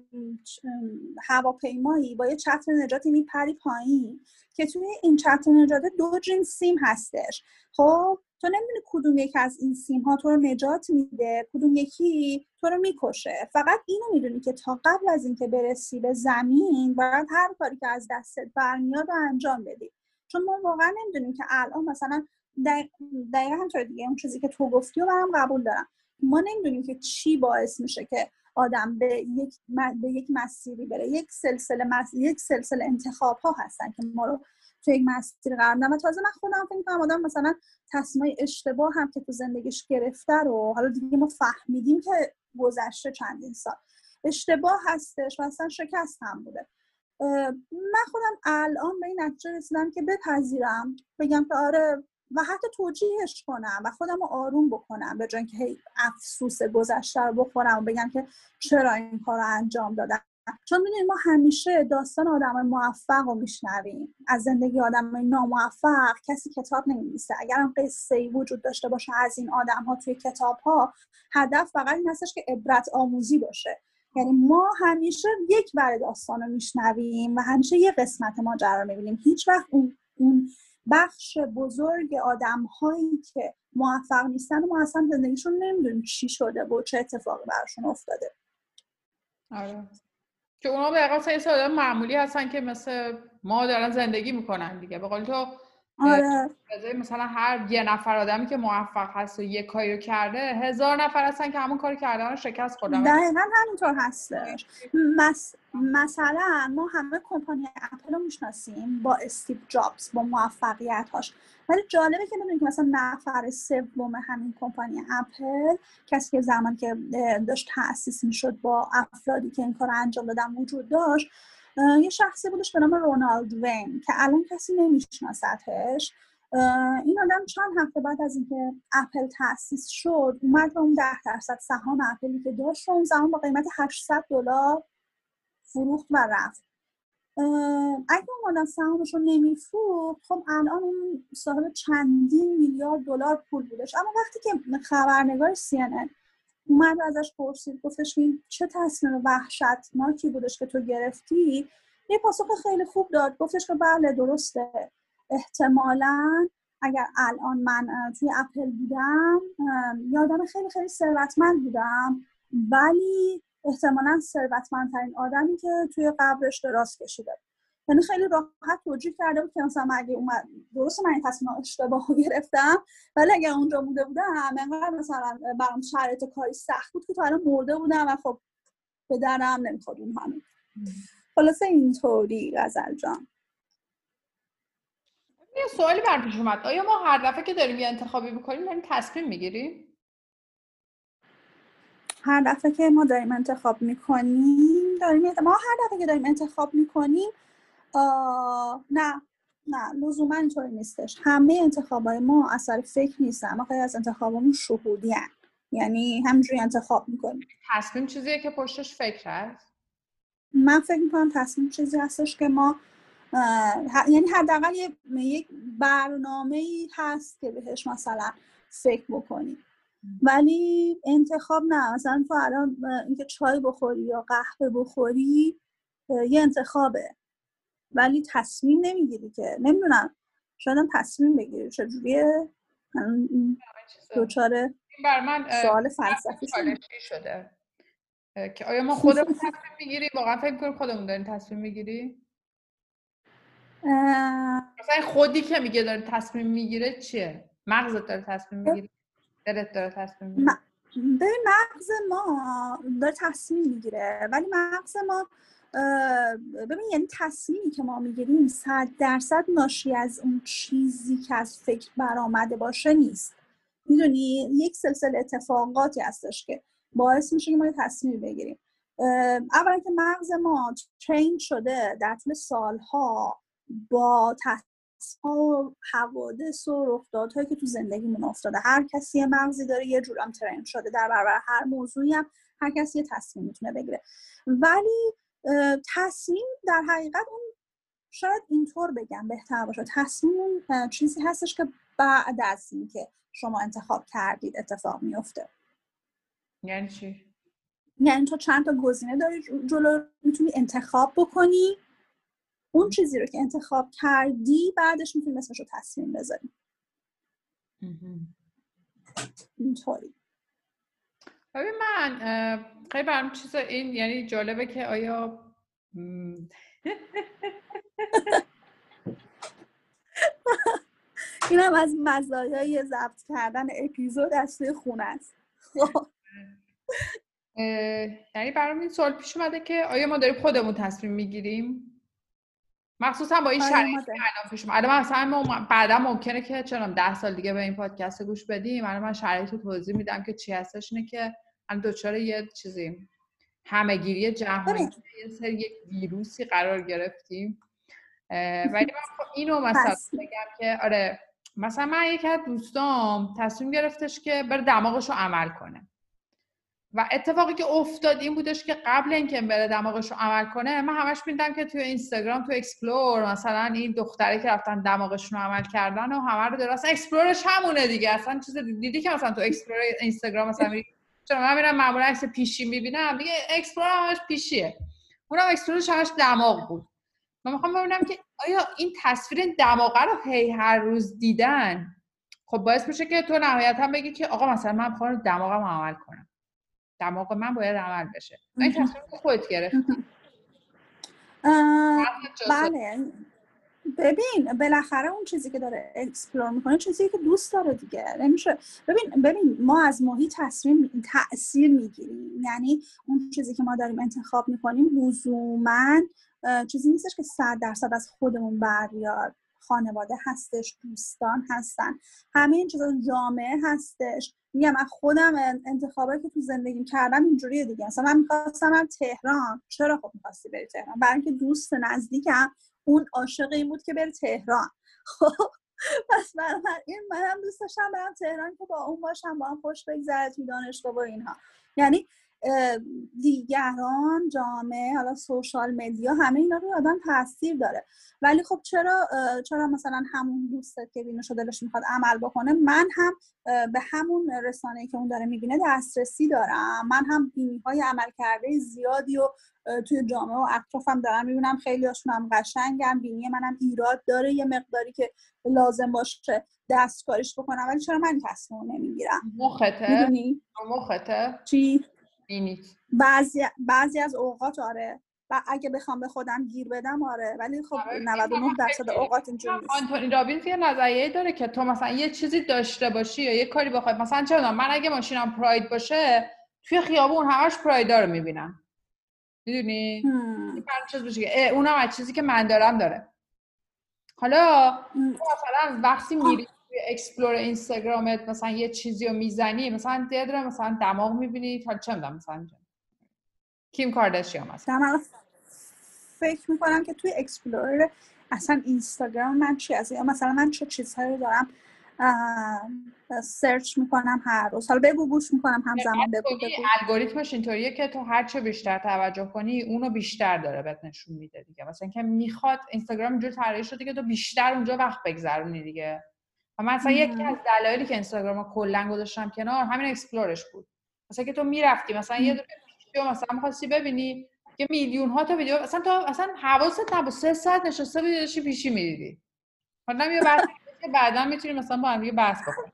هواپیمایی با یه چتر نجاتی میپری پایین که توی این چتر نجات دو جنس سیم هستش. خب؟ تو نمی‌دونی کدوم یکی از این سیم ها تو رو نجات میده کدوم یکی تو رو می‌کشه. فقط اینو می‌دونی که تا قبل از اینکه برسی به زمین باید هر کاری که از دستت برمیاد رو انجام بدی. چون ما واقعا نمی‌دونیم که الان مثلا دقیقا همطور دیگه اون چیزی که تو گفتی و برم قبول دارم. ما نمی‌دونیم که چی باعث میشه که آدم به یک, به یک مسیری بره. یک سلسله مس... یک سلسله انتخاب ها هستن که ما رو تو یک مسیر قرار و تازه من خودم فکر کنم آدم مثلا تصمیم اشتباه هم که تو زندگیش گرفته رو حالا دیگه ما فهمیدیم که گذشته چندین سال. اشتباه هستش و اصلا شکست هم بوده. من خودم الان به این نتیجه رسیدم که بپذیرم بگم که آره و حتی توجیهش کنم و خودم رو آروم بکنم به جای که هی افسوس گذشته رو بخورم و بگم که چرا این کار رو انجام دادم. چون می‌دونید ما همیشه داستان آدم موفق رو میشنویم. از زندگی آدم ناموفق کسی کتاب نمیمیسه اگر هم قصه ای وجود داشته باشه از این آدم ها توی کتاب ها هدف فقط این هستش که عبرت آموزی باشه. یعنی ما همیشه یک بر داستان رو میشنویم و همیشه یه قسمت ماجرا رو می‌بینیم. هیچ وقت اون, اون بخش بزرگ آدم هایی که موفق نیستن و ما اصلا زندگیشون نمی‌دونیم چی شده و چه اتفاقی براشون افتاده. آره. که اونا به قصد آدم معمولی هستن که مثل ما دارن زندگی می‌کنن دیگه. به قول تو آره. مثلا هر یه نفر آدمی که موفق هست و یه کاری رو کرده هزار نفر هستن که همون کاری کردن رو شکست خوردن. دقیقا همینطور هستش. مس... مثلا ما همه کمپانی اپل رو می‌شناسیم با استیو جابز با موفقیت هاش ولی جالبه که بدونیم که مثلا نفر سوم همین کمپانی اپل کسی که زمان که داشت تاسیس می‌شد با افرادی که این کار انجام دادن وجود داشت یه شخصی بودش به نام رونالد وین که الان کسی نمیشناستش این آدم چند هفته بعد از اینکه اپل تاسیس شد اومد و اون ده درصد سهام اپلی که داشت رو اون زمان با قیمت 800 دلار فروخت و رفت. اگه اون آدم سهامش رو نمیفروخت خب الان اون صاحب چندین میلیارد دلار پول بودش. اما وقتی که خبرنگار CNN اومد ازش پرسید گفتش که چه تصمیم وحشتناکی بودش که تو گرفتی؟ یه پاسخ خیلی خوب داد گفتش که بله درسته. احتمالا اگر الان من توی اپل بودم یادم خیلی خیلی ثروتمند بودم. ولی احتمالا ثروتمندترین آدمی که توی قبرش دراز کشیده یعنی خیلی راحت توجیه کرده بود که مثلا اگه اومد درست من این تصمیم اشتباه گرفتم ولی اگه اونجا بوده بودم انقدر مثلا برام شرایط کاری سخت بود که تا الان مرده بودم و خب به درم نمی‌خواد اون همین خلاصه اینطوری غزل جان. یه سوالی بر پیش اومد. آیا ما هر دفعه که داریم یه انتخابی بکنیم داریم تصمیم می‌گیریم؟ هر دفعه که ما داریم انتخاب می‌کنیم داریم ما هر دفعه که داریم انتخاب می‌کنیم نه نه لزوما اینطوری نیستش. همه انتخابای ما اثر فکر نیستن ما خیلی از انتخابمون شهودی هن. یعنی همینجوری انتخاب می‌کنیم. تصمیم چیزیه که پشتش فکر هست؟ من فکر می‌کنم تصمیم چیزی هستش که ما یعنی حداقل یک برنامه ای هست که بهش مثلا فکر بکنیم. ولی انتخاب نه. مثلا تو الان اینکه چای بخوری یا قهوه بخوری یه انتخابه. ولی تصمیم نمی‌گیری که نمی‌دونم شاید تصمیم بگیری. چجوریه؟ دوچاره بر من سوال فلسفی شده. که آیا ما خودمون تصمیم می‌گیریم؟ واقعا فکر کنیم خودمون داریم تصمیم می‌گیریم. مثلا خودی که میگه داره تصمیم می‌گیره چیه؟ مغزت داره تصمیم می‌گیره؟ دلت داره تصمیم می‌گیره؟ ببین مغز ما داره تصمیم می‌گیره. ولی مغز ما ببین یعنی تصمیمی که ما می‌گیریم صد درصد ناشی از اون چیزی که از فکر برآمده باشه نیست. می‌دونی؟ یک سلسله اتفاقاتی هستش که باعث میشه که ما تصمیم بگیریم. اولا که مغز ما ترین شده در طول سالها با ها و حوادث و رخدادهایی که تو زندگیمون افتاده. هر کسی یه مغزی داره یه جورم ترین شده. در برابر هر موضوعی هم هر کسی یه تصمیم می‌تونه بگیره. ولی تصمیم در حقیقت اون شاید اینطور بگم بهتر باشه. تصمیم اون چیزی هستش که بعد از اینکه شما انتخاب کردید اتفاق میفته یعنی چی؟ یعنی تو چند تا گزینه داری جلو می‌تونی انتخاب بکنی اون چیزی رو که انتخاب کردی بعدش می‌تونی اسمش رو تصمیم بذاری. اینطوری. ببین من خیلی برام چیز این یعنی جالبه که آیا این هم از مزایای ضبط کردن اپیزود از توی خونه است. خب. یعنی برام این سوال پیش اومده که آیا ما داریم خودمون تصمیم می‌گیریم؟ مخصوصا با این آره، شرایطی الان پیش الان مثلا بعدا ممکنه که چرا ده سال دیگه به این پادکست گوش بدیم. الان من شرایط رو توضیح میدم که چی هستش اینه که الان دوچاره یه چیزی همهگیری جهانی یه سری یک ویروسی قرار گرفتیم. ولی من خب اینو مثلا بگم که آره مثلا من یکی از دوستام تصمیم گرفتش که بره دماغش رو عمل کنه. و اتفاقی که افتاد این بودش که قبل اینکه بره دماغش رو عمل کنه من همش می‌دیدم که توی اینستاگرام تو explore مثلا این دختری که رفتن دماغشون رو عمل کردن و همه رو درست explore ش همونه دیگه. اصلا چیز دیدی که مثلا تو explore اینستاگرام مثلا میری چون من میرم معمولا عکس پیشی می‌بینم؟ دیگه explore همش پیشیه. اونم explore ش همش دماغ بود. من می‌خوام ببینم که آیا این تصویر دماغه رو هی هر روز دیدن؟ خب باعث میشه که تو نهایتا بگی که آقا مثلا من می‌خوام دماغم عمل کنم. دماغ من باید عمل بشه. این تصمیم خودت گرفتی. بله. ببین بالاخره اون چیزی که داره explore می‌کنه چیزی که دوست داره دیگه. نمیشه. ببین ببین ما از محیط تصمیم تاثیر می‌گیریم. یعنی اون چیزی که ما داریم انتخاب می‌کنیم لزوما چیزی نیستش که صد درصد از خودمون بریاد خانواده هستش دوستان هستن. همه این چیزا جامعه هستش. میگم من خودم انتخابی که تو زندگی کردم اینجوریه دیگه. مثلا من می‌خواستم تهران. چرا خب می‌خواستی بری تهران؟ برای اینکه دوست نزدیکم اون عاشق این بود که بره تهران. خب پس این منم دوست داشتم برم تهران که با اون باشم با هم خوش بگذره تو دانشگاه و اینها. یعنی دیگران جامعه حالا سوشال مدیا همه اینا رو آدم تاثیر داره. ولی خب چرا چرا مثلا همون دوستت که بینش دلش می‌خواد عمل بکنه من هم به همون رسانه که اون داره می‌بینه دسترسی دارم. من هم بینی های عمل کرده زیادی و توی جامعه و اطرافم دارم می‌بینم. خیلی هاشون هم قشنگم بینی منم ایراد داره یه مقداری که لازم باشه دستکاریش بکنم. ولی چرا من تصمیم نمی‌گیرم؟ مخته. مخته. چی؟ بعضی بعضی از اوقات آره. و اگه بخوام به خودم گیر بدم آره. ولی خب 99 آره، درصد اوقات اینجوری نیست. آنتونی رابینز یه نظریه داره که تو مثلا یه چیزی داشته باشی یا یه کاری بخوای مثلا چه من اگه ماشینم پراید باشه توی خیابون همش پرایدا رو می‌بینم. می‌دونی؟ چیز باشه اونم از چیزی که من دارم داره. حالا مثلا وقتی میری explore اینستاگرامت مثلا یه چیزی رو می‌زنی مثلا دیدره مثلا دماغ می‌بینی تا چه می‌دونم مثلا کیم کارداشیان مثلا. فکر می‌کنم که توی explore اصلا اینستاگرام من چی از مثلا من چه چیزهایی دارم search می‌کنم هر روز. حالا بگو گوش می‌کنم همزمان بگو بگو. الگوریتمش اینطوریه که تو هر چه بیشتر توجه کنی اونو بیشتر داره بهت نشون میده دیگه. مثلا که می‌خواد اینستاگرام اینجور طراحی شده که تو بیشتر اونجا وقت بگذرونی دیگه. و مثلا یکی از دلایلی که اینستاگرام کلا گذاشتم کنار همین اکسپلورش بود. مثلا که تو می‌رفتی مثلا یه دونه ویدیو مثلا می‌خواستی ببینی که میلیون ها تا ویدیو مثلا تو اصلا حواست نبود. سه ساعت نشسته بودی داشتی پیشی می‌دیدی حالا یه بحث که بعدا می‌تونیم مثلا با هم یه بحث بکنیم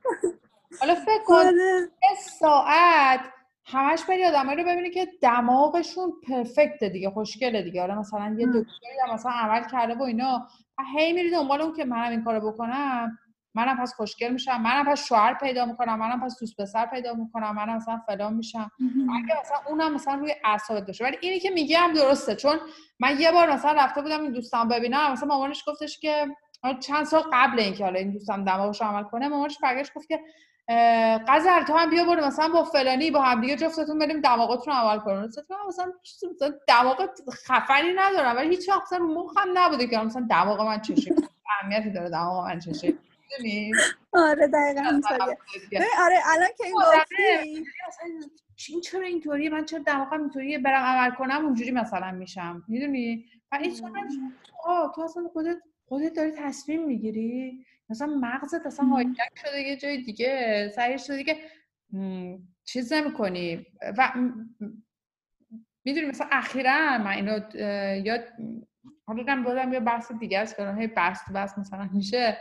حالا فکر کن آره. سه ساعت همش بری آدمایی رو ببینی که دماغشون پرفکته دیگه خوشگله دیگه. حالا مثلا یه دکتری مثلا عمل کرده و اینا هی میری دنبال اون که منم این کارو بکنم. منم پس خوشگل میشم منم پس شوهر پیدا می‌کنم منم پس دوست پسر پیدا می‌کنم منم مثلا فلان میشم. اگه مثلا اونم مثلا روی اعصابت باشه. ولی اینی که میگم درسته چون من یه بار مثلا رفته بودم این دوستم ببینم مثلا مامانش گفتش که چند سال قبل اینکه حالا این دوستم دماغش عمل کنه مامانش برگشت گفت که قذر تو هم بیا برو مثلا با فلانی با هم دیگه جفتتون بریم دماغتون عمل کنیم. مثلا مثلا دماغ خفنی ندارم ولی هیچ وقت رو مخم نبوده که مثلا دماغ من چه اهمیتی داره دماغ من چه آره دقیقا آره الان که این گفتی. این چرا اینطوریه؟ من چرا دماغم اینطوریه؟ برم عمل کنم اونجوری مثلا میشم. می‌دونی؟ و این تو اصلا خودت خودت داری تصمیم می‌گیری؟ مثلا مغزت اصلا هایجک شده یه جای دیگه سعیش شده که چیز نمی‌کنی. و می‌دونی مثلا اخیرا من اینو یاد حالا بودم یه بحث دیگه است که هی بحث بحث مثلا میشه.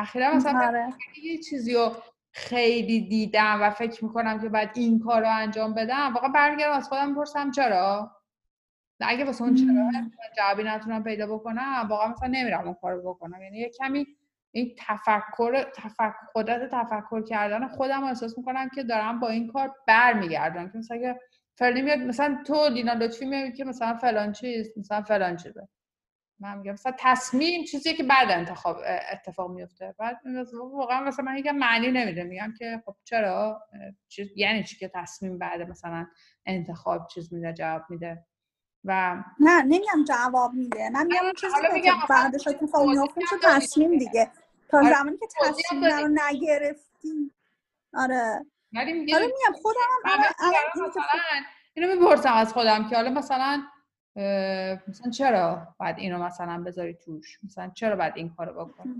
اخیرا مثلا آره. یه چیزی رو خیلی دیدم و فکر می‌کنم که باید این کار رو انجام بدم واقعا برمیگردم از خودم پرسم چرا؟ اگه واسه اون چرا جوابی نتونم پیدا بکنم واقعا مثلا نمیرم اون کار رو بکنم. یعنی یه کمی این تفکر تفکر قدرت تفکر کردن خودم احساس می‌کنم که دارم با این کار برمیگردم. که مثلا فرلی میاد مثلا تو لینا لطفی میاد که مثلا فلان چیز مثلا فلان چیزه. من میگم مثلا تصمیم چیزی که بعد انتخاب اتفاق میفته. بعد واقعا مثلا من میگم معنی نمیده. میگم که خب چرا؟ چیز یعنی چی که تصمیم بعد مثلا انتخاب چیز میده جواب میده. و نه نمیگم جواب میده. من میگم چیزی که بعدش اتفاق میفته تصمیم دیگه. تا آره، زمانی که تصمیم رو نگرفتی. آره. ولی میگم آره میگم خودم هم مثلا اینو می‌پرسم از خودم که حالا مثلا مثلا چرا باید اینو مثلا بذاری توش؟ مثلا چرا باید این کارو بکنی؟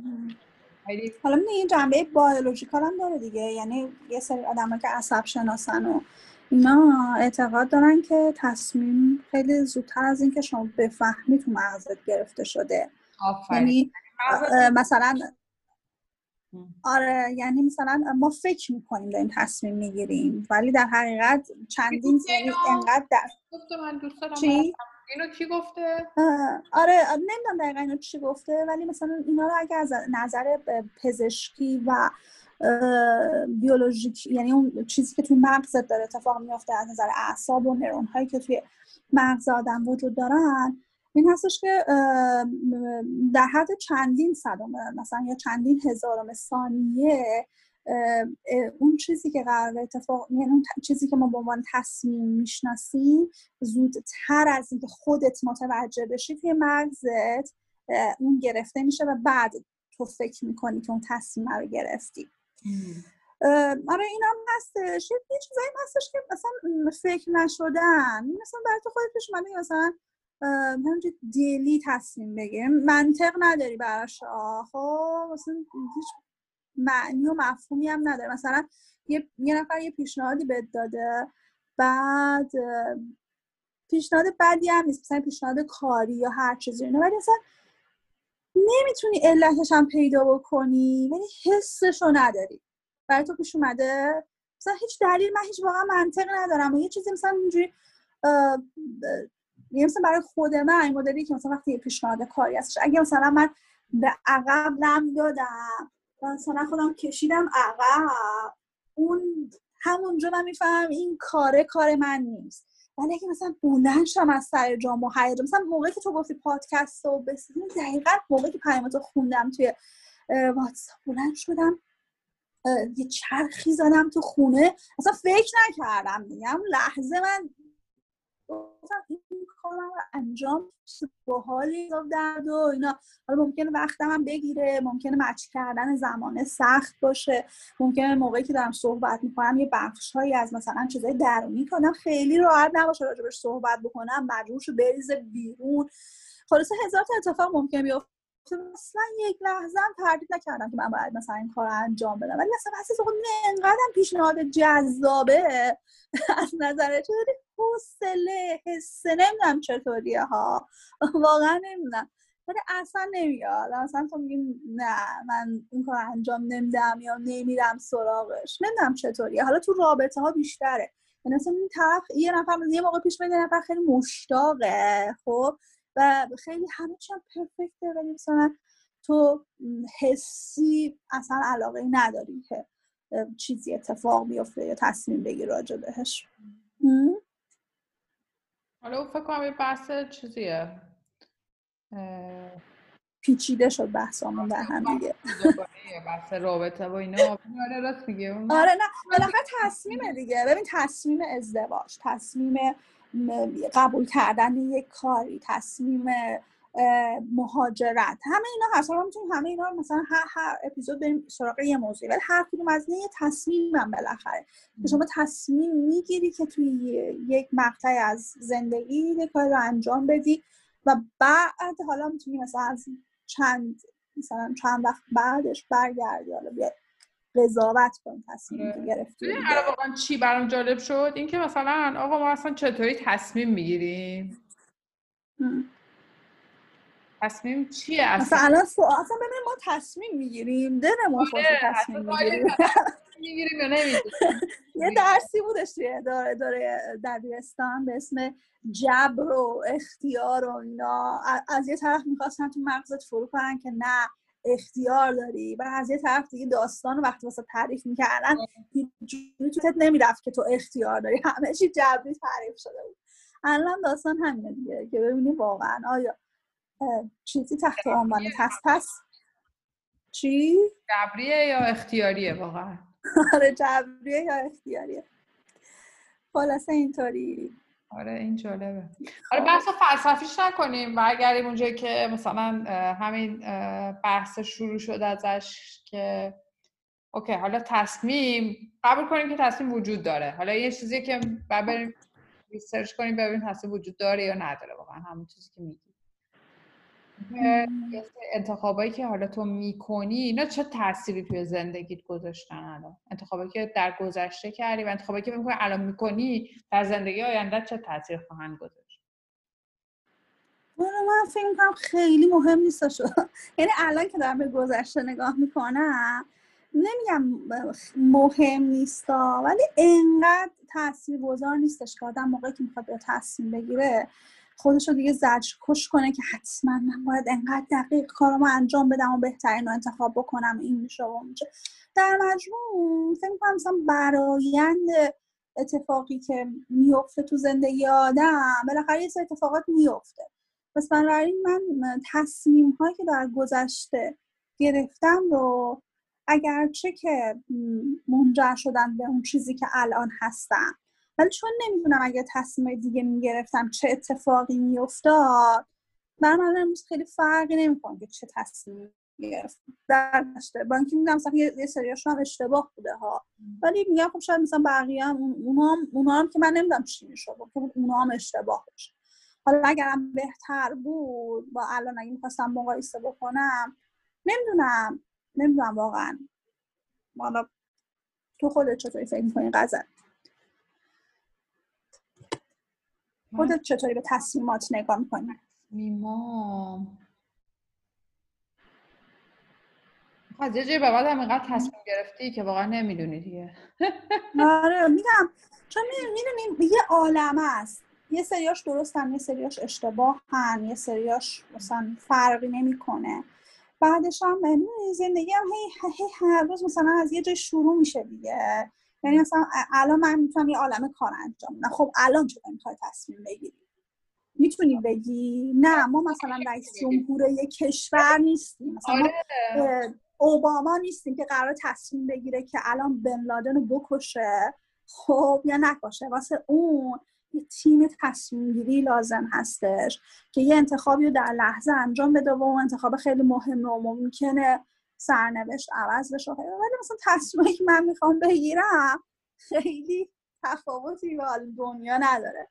حالا من این جنبه بیولوژیکال هم داره دیگه. یعنی یه سری آدم که عصب شناسن و اینا اعتقاد دارن که تصمیم خیلی زودتر از اینکه شما بفهمی تو مغزت گرفته شده. یعنی مثلا آره یعنی مثلا ما فکر می‌کنیم داریم تصمیم می‌گیریم ولی در حقیقت چندین سری انقدر در چی؟ اینو کی گفته؟ آره نمی‌دونم دقیقا اینو چی گفته ولی مثلا اینا رو اگه از نظر پزشکی و بیولوژیک یعنی اون چیزی که توی مغزت داره اتفاق میافته از نظر اعصاب و نرون هایی که توی مغز آدم وجود دارن این هستش که در حد چندین صدم مثلا یا چندین هزارم ثانیه اون چیزی که قرار اتفاق یعنی اون چیزی که ما به عنوان تصمیم می‌شناسیم زودتر از اینکه خودت متوجه بشی توی مغزت اون گرفته میشه و بعد تو فکر می‌کنی که اون تصمیم رو گرفتی. آره این هم هستش. یه چیزایی هستش که مثلا فکر نشدن. مثلا برای تو خودت پیش مثلا همینجور دیلی تصمیم بگیریم. منطق نداری براش خب مثلا هیچ معنی و مفهومی هم نداره. مثلا یه, یه نفر یه پیشنهادی بهت داده بعد پیشنهاد بدی هم نیست. مثلا پیشنهاد کاری یا هر چیزی اینه ولی مثلا نمی‌تونی علتش هم پیدا بکنی. ولی حسش رو نداری. برای تو پیش اومده. مثلا هیچ دلیل من هیچ واقعا منطق ندارم. و یه چیزی مثلا اینجوری یعنی مثلا برای خود من این مدلی که مثلا وقتی یه پیشنهاد کاری هستش. اگه مثلا من به عقب لم دادم مثلا خودم کشیدم عقب. اون همونجا من میفهم این کاره کار من نیست. ولی اگه مثلا بلند شم از سر جام و مثلا موقعی که تو گفتی پادکست و بسیدیم دقیقا موقعی که پیامتو خوندم توی واتساپ بلند شدم یه چرخی زدم تو خونه. اصلا فکر نکردم. میگم لحظه من گفتم کارم رو انجام با حالی درد و اینا. حالا ممکنه وقتم هم بگیره ممکنه مچ کردن زمانه سخت باشه. ممکنه موقعی که دارم صحبت می‌کنم یه بخش هایی از مثلا چیزای درونی کنم خیلی راحت نباشه راجبش صحبت بکنم مجبور بریزه بیرون. خلاصه هزار تا اتفاق ممکنه بیفته. مثلا یک لحظه هم تردید نکردم که من باید مثلا این کار انجام بدم. ولی مثلا بحث اوقات انقدر پیشنهاد جذابه. از نظر چطوری؟ حوصله حسه نمی‌دونم چطوریه ها. واقعا نمی‌دونم. ولی اصلا نمیاد. اصلا تو میگی نه من این کار انجام نمیدم یا نمیرم سراغش. نمی‌دونم چطوریه. حالا تو رابطه ها بیشتره. یعنی مثلا این طرف یه نفر یه موقع پیش میاد نفر خیلی مشتاقه خب؟ و خیلی همه هم پرفکته ولی مثلا تو حسی اصلا علاقه نداری که چیزی اتفاق بیفته یا تصمیم بگیر راجع بهش. حالا فکر کنم بحث چیزیه. پیچیده شد بحثامون در هم دیگه. بحث رابطه و اینا. آره راست میگه آره نه بالاخره تصمیم دیگه. ببین تصمیم ازدواج تصمیم قبول کردن یک کاری تصمیم مهاجرت. همه اینا هست. حالا می‌تونیم همه اینا رو مثلا هر, هر اپیزود بریم سراغ یه موضوعی. ولی هر کدوم از یه تصمیم هم بالاخره. که شما تصمیم می‌گیری که توی یک مقطع از زندگی یک کاری رو انجام بدی و بعد حالا می‌تونی مثلا از چند مثلا چند وقت بعدش برگردی. حالا بیا قضاوت کن تصمیم که گرفتی واقعا چی برام جالب شد؟ اینکه مثلا آقا ما اصلا چطوری تصمیم می‌گیریم؟ تصمیم چیه اصلا؟ الان اصلا ببینیم ما تصمیم می‌گیریم. دلمون آره، تصمیم می‌گیریم. می‌گیریم یا نمی‌گیریم؟ یه درسی بودش توی داره داره دبیرستان به اسم جبر و اختیار و اینا. از یه طرف می‌خواستن تو مغزت فرو کنن که نه اختیار داری و از یه طرف دیگه داستان وقتی واسه تعریف می‌کردن جوری تو نمی‌رفت که تو اختیار داری. همه چی جبری تعریف شده بود. الان داستان همینه دیگه که ببینیم واقعا آیا چیزی تحت عنوان پس پس؟ چی؟ جبریه یا اختیاریه واقعا؟ آره جبریه یا اختیاریه. خلاصه اینطوری. آره این جالبه. آره بحث فلسفیش نکنیم. برگردیم اونجایی که مثلا همین بحث شروع شد ازش که OK حالا تصمیم قبول کنیم که تصمیم وجود داره. حالا یه چیزی که بریم research کنیم ببینیم تصمیم وجود داره یا نداره. واقعا همون چیزی که میگی. انتخابایی که حالا تو می‌کنی اینا چه تأثیری توی زندگیت گذاشتن الان؟ انتخابایی که در گذشته کردی و انتخابایی که می‌کنی الان می‌کنی در زندگی آینده چه تاثیر خواهند گذاشت؟ من فکر می‌کنم خیلی مهم نیست یعنی الان که دارم به گذشته نگاه می‌کنم نمیگم مهم نیستا ولی انقدر تاثیر گذار نیستش که آدم موقعی که می‌خواد به تصمیم بگیره. خودش رو دیگه زجر کش کنه که حتما من باید انقدر دقیق کارمو انجام بدم و بهترین رو انتخاب بکنم این میشه و میشه. در مجموع فکر می‌کنم مثلا برایند اتفاقی که میفته تو زندگی آدم بالاخره یه سری اتفاقات میفته پس بنابراین من تصمیم هایی که در گذشته گرفتم رو اگرچه که منجر شدن به اون چیزی که الان هستم ولی چون نمی‌دونم اگر تصمیم دیگه می‌گرفتم چه اتفاقی میافتاد من من امروز خیلی فرقی نمی‌کنه که چه تصمیمی گرفتم. در نشته اینکه می‌دونم مثلا یه سریاشون هم اشتباه بوده ها. ولی میگم خب شاید مثلا بقیه هم اونا هم, اونا هم که من نمی‌دونم چی می‌شد که اونا هم اشتباه باشه. حالا اگرم بهتر بود با الان اگه می‌خواستم مقایسه بکنم نمی‌دونم. نمی‌دونم واقعا. حالا تو خودت چطوری فکر می‌کنی غزل؟ خودت چطوری به تصمیمات نگاه می‌کنی؟ تصمیمام از یه به بعد هم اینقدر تصمیم گرفتی که واقعا نمی‌دونی دیگه. آره میگم چون می‌دونیم یه عالم است. یه سریاش درستن یه سریاش اشتباهن یه سریاش مثلا فرقی نمی‌کنه. بعدش هم زندگی هم هی, هی هر روز مثلا از یه جای شروع میشه دیگه. یعنی مثلا الان من می‌تونم یه عالم کار انجام بدم. خب الان چه می‌خوای تصمیم بگیری؟ می‌تونی بگی؟ نه ما مثلا رئیس جمهور یک کشور نیستیم. مثلا آره. اوباما نیستیم که قرار تصمیم بگیره که الان بن لادن رو بکشه. خب یا نکشه واسه اون یه تیم تصمیم گیری لازم هستش که یه انتخابی رو در لحظه انجام بده و اون انتخاب خیلی مهمه و ممکنه سرنوشت عوض بشه. ولی مثلا تصمیمی که من می‌خوام بگیرم خیلی تفاوتی با دنیا نداره.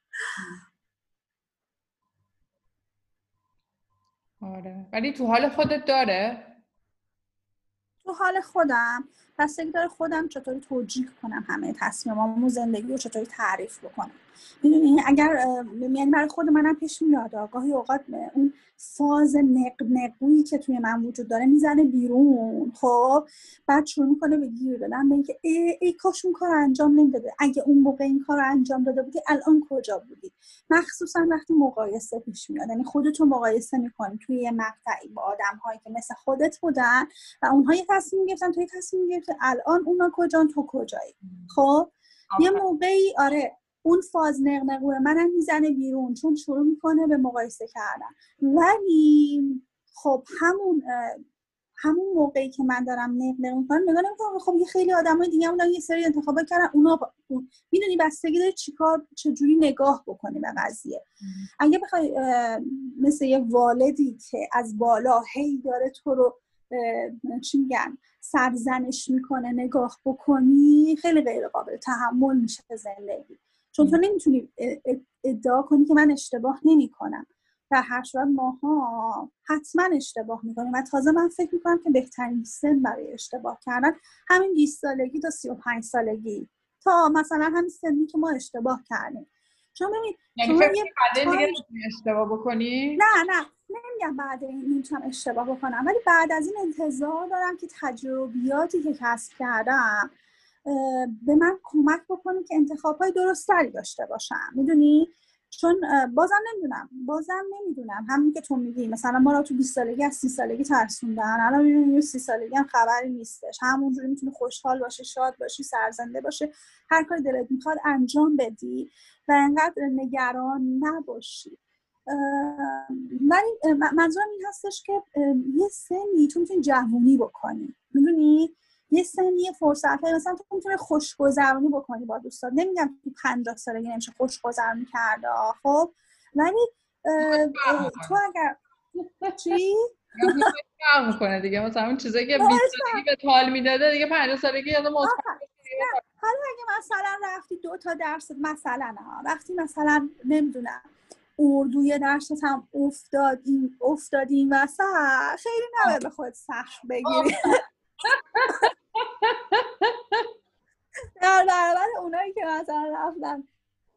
آره. ولی تو حال خودت داره؟ تو حال خودم. بستگی داره خودم چطوری توجیه کنم همه تصمیمامو زندگی رو چطوری تعریف بکنم. می‌دونی؟ اگر یعنی برای خود منم پیش میاد گاهی اوقات اون فاز نق نقویی که توی من وجود داره می‌زنه بیرون. خب؟ بعد شروع می‌کنه به گیر دادن به اینکه ای, ای کاش اون کار انجام نمی‌داده. اگه اون موقع این کار انجام داده بودی الان کجا بودی؟ مخصوصا وقتی مقایسه پیش میاد. یعنی خودتو مقایسه می‌کنی توی یه مقطعی با آدم هایی که مثل خودت بودن و اونها یه تصمیم گرفتن توی تصمیم گرفته الان اونا کجان تو کجایی؟ خب؟ یه موقعی آره اون فاز نقنقوه منم می‌زنه بیرون چون شروع می‌کنه به مقایسه کردن. ولی خب همون همون موقعی که من دارم نقنق می‌کنم نگاه نمی‌کنم خب یه خیلی آدمای دیگه هم یه سری انتخابات کردن اونا با... می‌دونی بستگی داره چیکار چجوری نگاه بکنی به قضیه. اگه بخوای مثل یه والدی که از بالا هی داره تو رو چی میگن؟ سرزنش می‌کنه نگاه بکنی خیلی غیر قابل تحمل میشه زندگی. چون تو نمی‌تونی ادعا کنی که من اشتباه نمی کنم در هر صورت ماها حتما اشتباه می‌کنیم و تازه من فکر می‌کنم که بهترین سن برای اشتباه کردن همین 20 سالگی تا 35 سالگی. تا مثلا همین سنی که ما اشتباه کردیم. چون ببین یعنی فکر دیگه اشتباه بکنی؟ نه نه. نمیگم بعد این نمی‌تونم اشتباه بکنم ولی بعد از این انتظار دارم که تجربیاتی که کسب کردم به من کمک بکنه که انتخاب های درستری داشته باشم. می‌دونی؟ چون بازم نمی‌دونم بازم نمی‌دونم. همین که تو میگی مثلا ما را تو 20 سالگی از 30 سالگی ترسوندن الان می‌بینیم 30 سالگی هم خبری نیستش. همونجوری می‌تونی خوشحال باشی شاد باشی سرزنده باشه هر کاری دلت می‌خواد انجام بدی و انقدر نگران نباشی. ولی منظورم این هستش که یه سنی تو می‌تونی جوونی بکنی. می‌دونی؟ یه سنی فرصت های مثلا تو می‌تونی خوشگذرونی بکنی با دوستات. نمیگم تو 50 سالگی نمیشه خوشگذرونی کرده خب. ولی تو اگر چی؟ می‌کنه دیگه. مثلا اون چیزایی که 20 سالگی به حال می‌داده دیگه 50 سالگی یادم حالا اگه مثلا رفتی دو تا درس مثلا ها وقتی مثلا نمی‌دونم اردوی درست هم افتاد این افتاد این وسط. خیلی نباید به خود سخت بگیری. در برابر اونایی که مثلا رفتن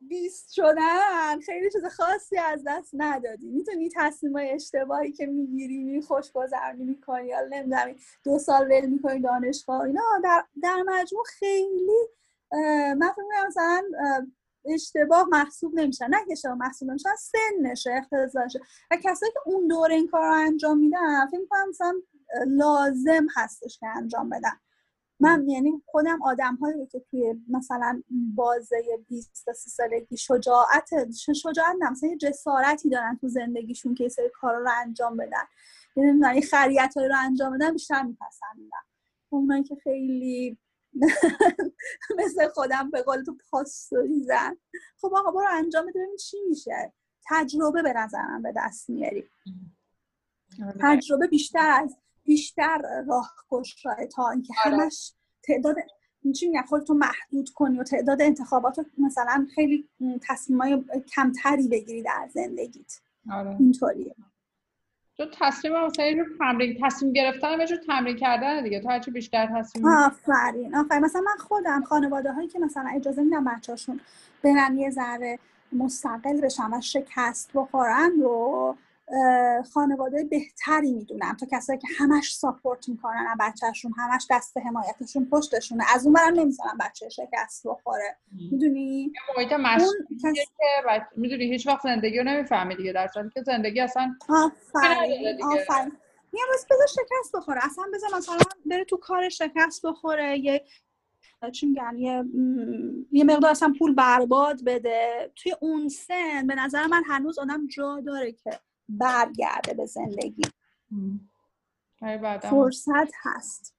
بیست شدن خیلی چیز خاصی از دست ندادی. می‌تونی تصمیم اشتباهی که می‌گیری می خوش گذرمی می‌کنی یا نمی‌دونم دو سال ول می‌کنی دانشگاه اینا در, در مجموع خیلی من فکر مثلا اشتباه محسوب نمیشن نه که اشتباه محسوب نمیشن سنشه اختزاشه و کسایی که اون دوره این کار رو انجام میدن فکر می‌کنم مثلا لازم هستش که انجام بدن. من یعنی خودم آدم هایی که توی مثلا بازه 20 تا 30 سالگی شجاعت شجاعت مثلا جسارتی دارن تو زندگیشون که سری کارا رو انجام بدن. یعنی خریت رو انجام بدن بیشتر میپسندم اونایی که خیلی مثل خودم به قول تو پاستوریزن خب آقا برو انجام بده ببین چی میشه تجربه به نظرم به دست میاری آره. تجربه بیشتر از بیشتر راه راه تا اینکه آره. همش تعداد چی میگن خودتو محدود کنی و تعداد انتخابات مثلا خیلی تصمیمای کمتری بگیری در زندگیت آره. اینطوریه تو تصمیم مثلا یه تمرین تصمیم گرفتن یه تمرین کردن دیگه. تو هرچی بیشتر تصمیم آفرین آفرین. مثلا من خودم خانواده هایی که مثلا اجازه میدم بچه‌شون برن یه ذره مستقل بشن و شکست بخورن رو خانواده بهتری می‌دونم. تا کسایی که همش ساپورت می‌کنن از بچهشون همش دست حمایتشون پشتشونه. از اون برم نمی‌ذارن بچه شکست بخوره. می‌دونی؟ محیط مشغولیه که می‌دونی هیچ وقت زندگی رو نمی‌فهمی دیگه در صورتی که زندگی اصلا آفرین آفرین. یه روز بذار شکست بخوره. اصلا بذار مثلا بره تو کار شکست بخوره. یه چی میگن؟ یه یه مقدار اصلا پول برباد بده. توی اون سن به نظر من هنوز آدم جا داره که برگرده به زندگی. فرصت هست.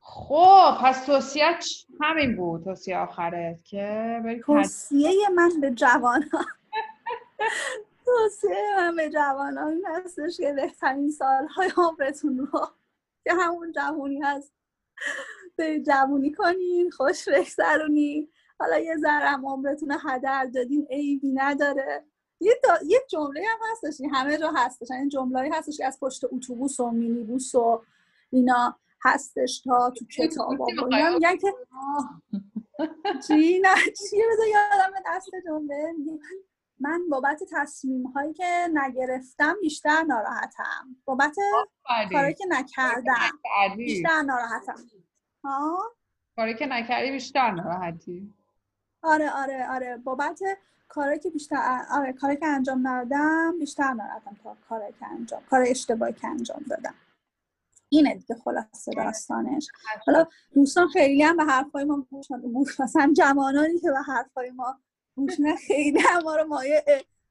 خب پس توصیت همین بود. توصیه آخرت که توصیه من به جوان ها توصیه من به جوان ها این هستش که بهترین سالهای عمرتون رو که همون جوانی هست. به جوانی کنین خوش بگذرونین. حالا یه ذرم عمرتون هدر دادین عیبی نداره. یه, یه جمله هم هستش همه جا هستش این جمله هستش که از پشت اتوبوس و مینیبوس و اینا هستش تا تو کتاب میگن که چی؟ نه چیه؟ بذار یادم دست جمله. من بابت تصمیم هایی که نگرفتم بیشتر ناراحتم. بابت کاری که نکردم بیشتر ناراحتم. ها؟ کاری که نکردی بیشتر ناراحتی. آره آره آره. بابت کاری که بیشتر آره کاری که انجام ندادم بیشتر ناراحتم تا کاری که انجام کار اشتباهی که انجام دادم. اینه دیگه خلاصه داستانش. حالا دوستان خیلی هم به حرفای ما گوش مثلا جوانانی که به حرفای ما گوش نه خیلی هم ما رو مایه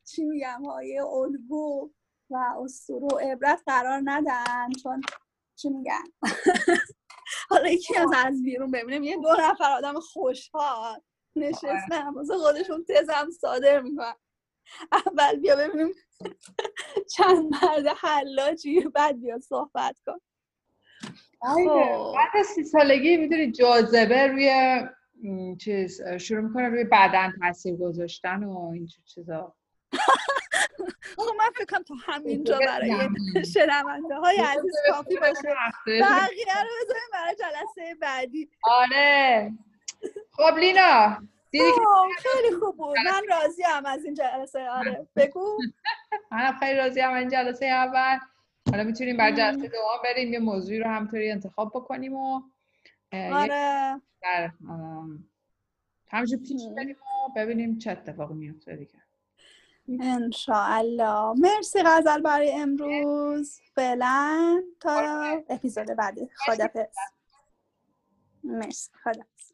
چی میگم مایه الگو و اسطوره و عبرت قرار ندن چون چی میگن؟ حالا یکی از از بیرون ببینیم. یه دو نفر آدم خوشحال. نشستم. واسه خودشون تزم صادر می‌کنن اول بیا ببینیم چند مرد حلاجی بعد بیا صحبت کن. خب. بعد سی سالگی می‌دونی جاذبه روی چیز شروع می‌کنه روی بدن تاثیر گذاشتن و این چیزا. خب من فکرم تو همینجا برای شنونده های عزیز کافی باشه. بقیه رو بذاریم برای جلسه بعدی. آره. خب لینا دیدی خیلی خوب بود. من راضی هم از این جلسه آره. بگو. من خیلی راضی هم این جلسه اول. حالا می‌تونیم بر جلسه دوم بریم یه موضوعی رو همطوری انتخاب بکنیم و آره. در پیش بریم و ببینیم چه اتفاقی میفته دیگه. انشاءالله. مرسی غزل برای امروز. فعلا تا اپیزود بعدی. خدافظ مرسی. خدافظ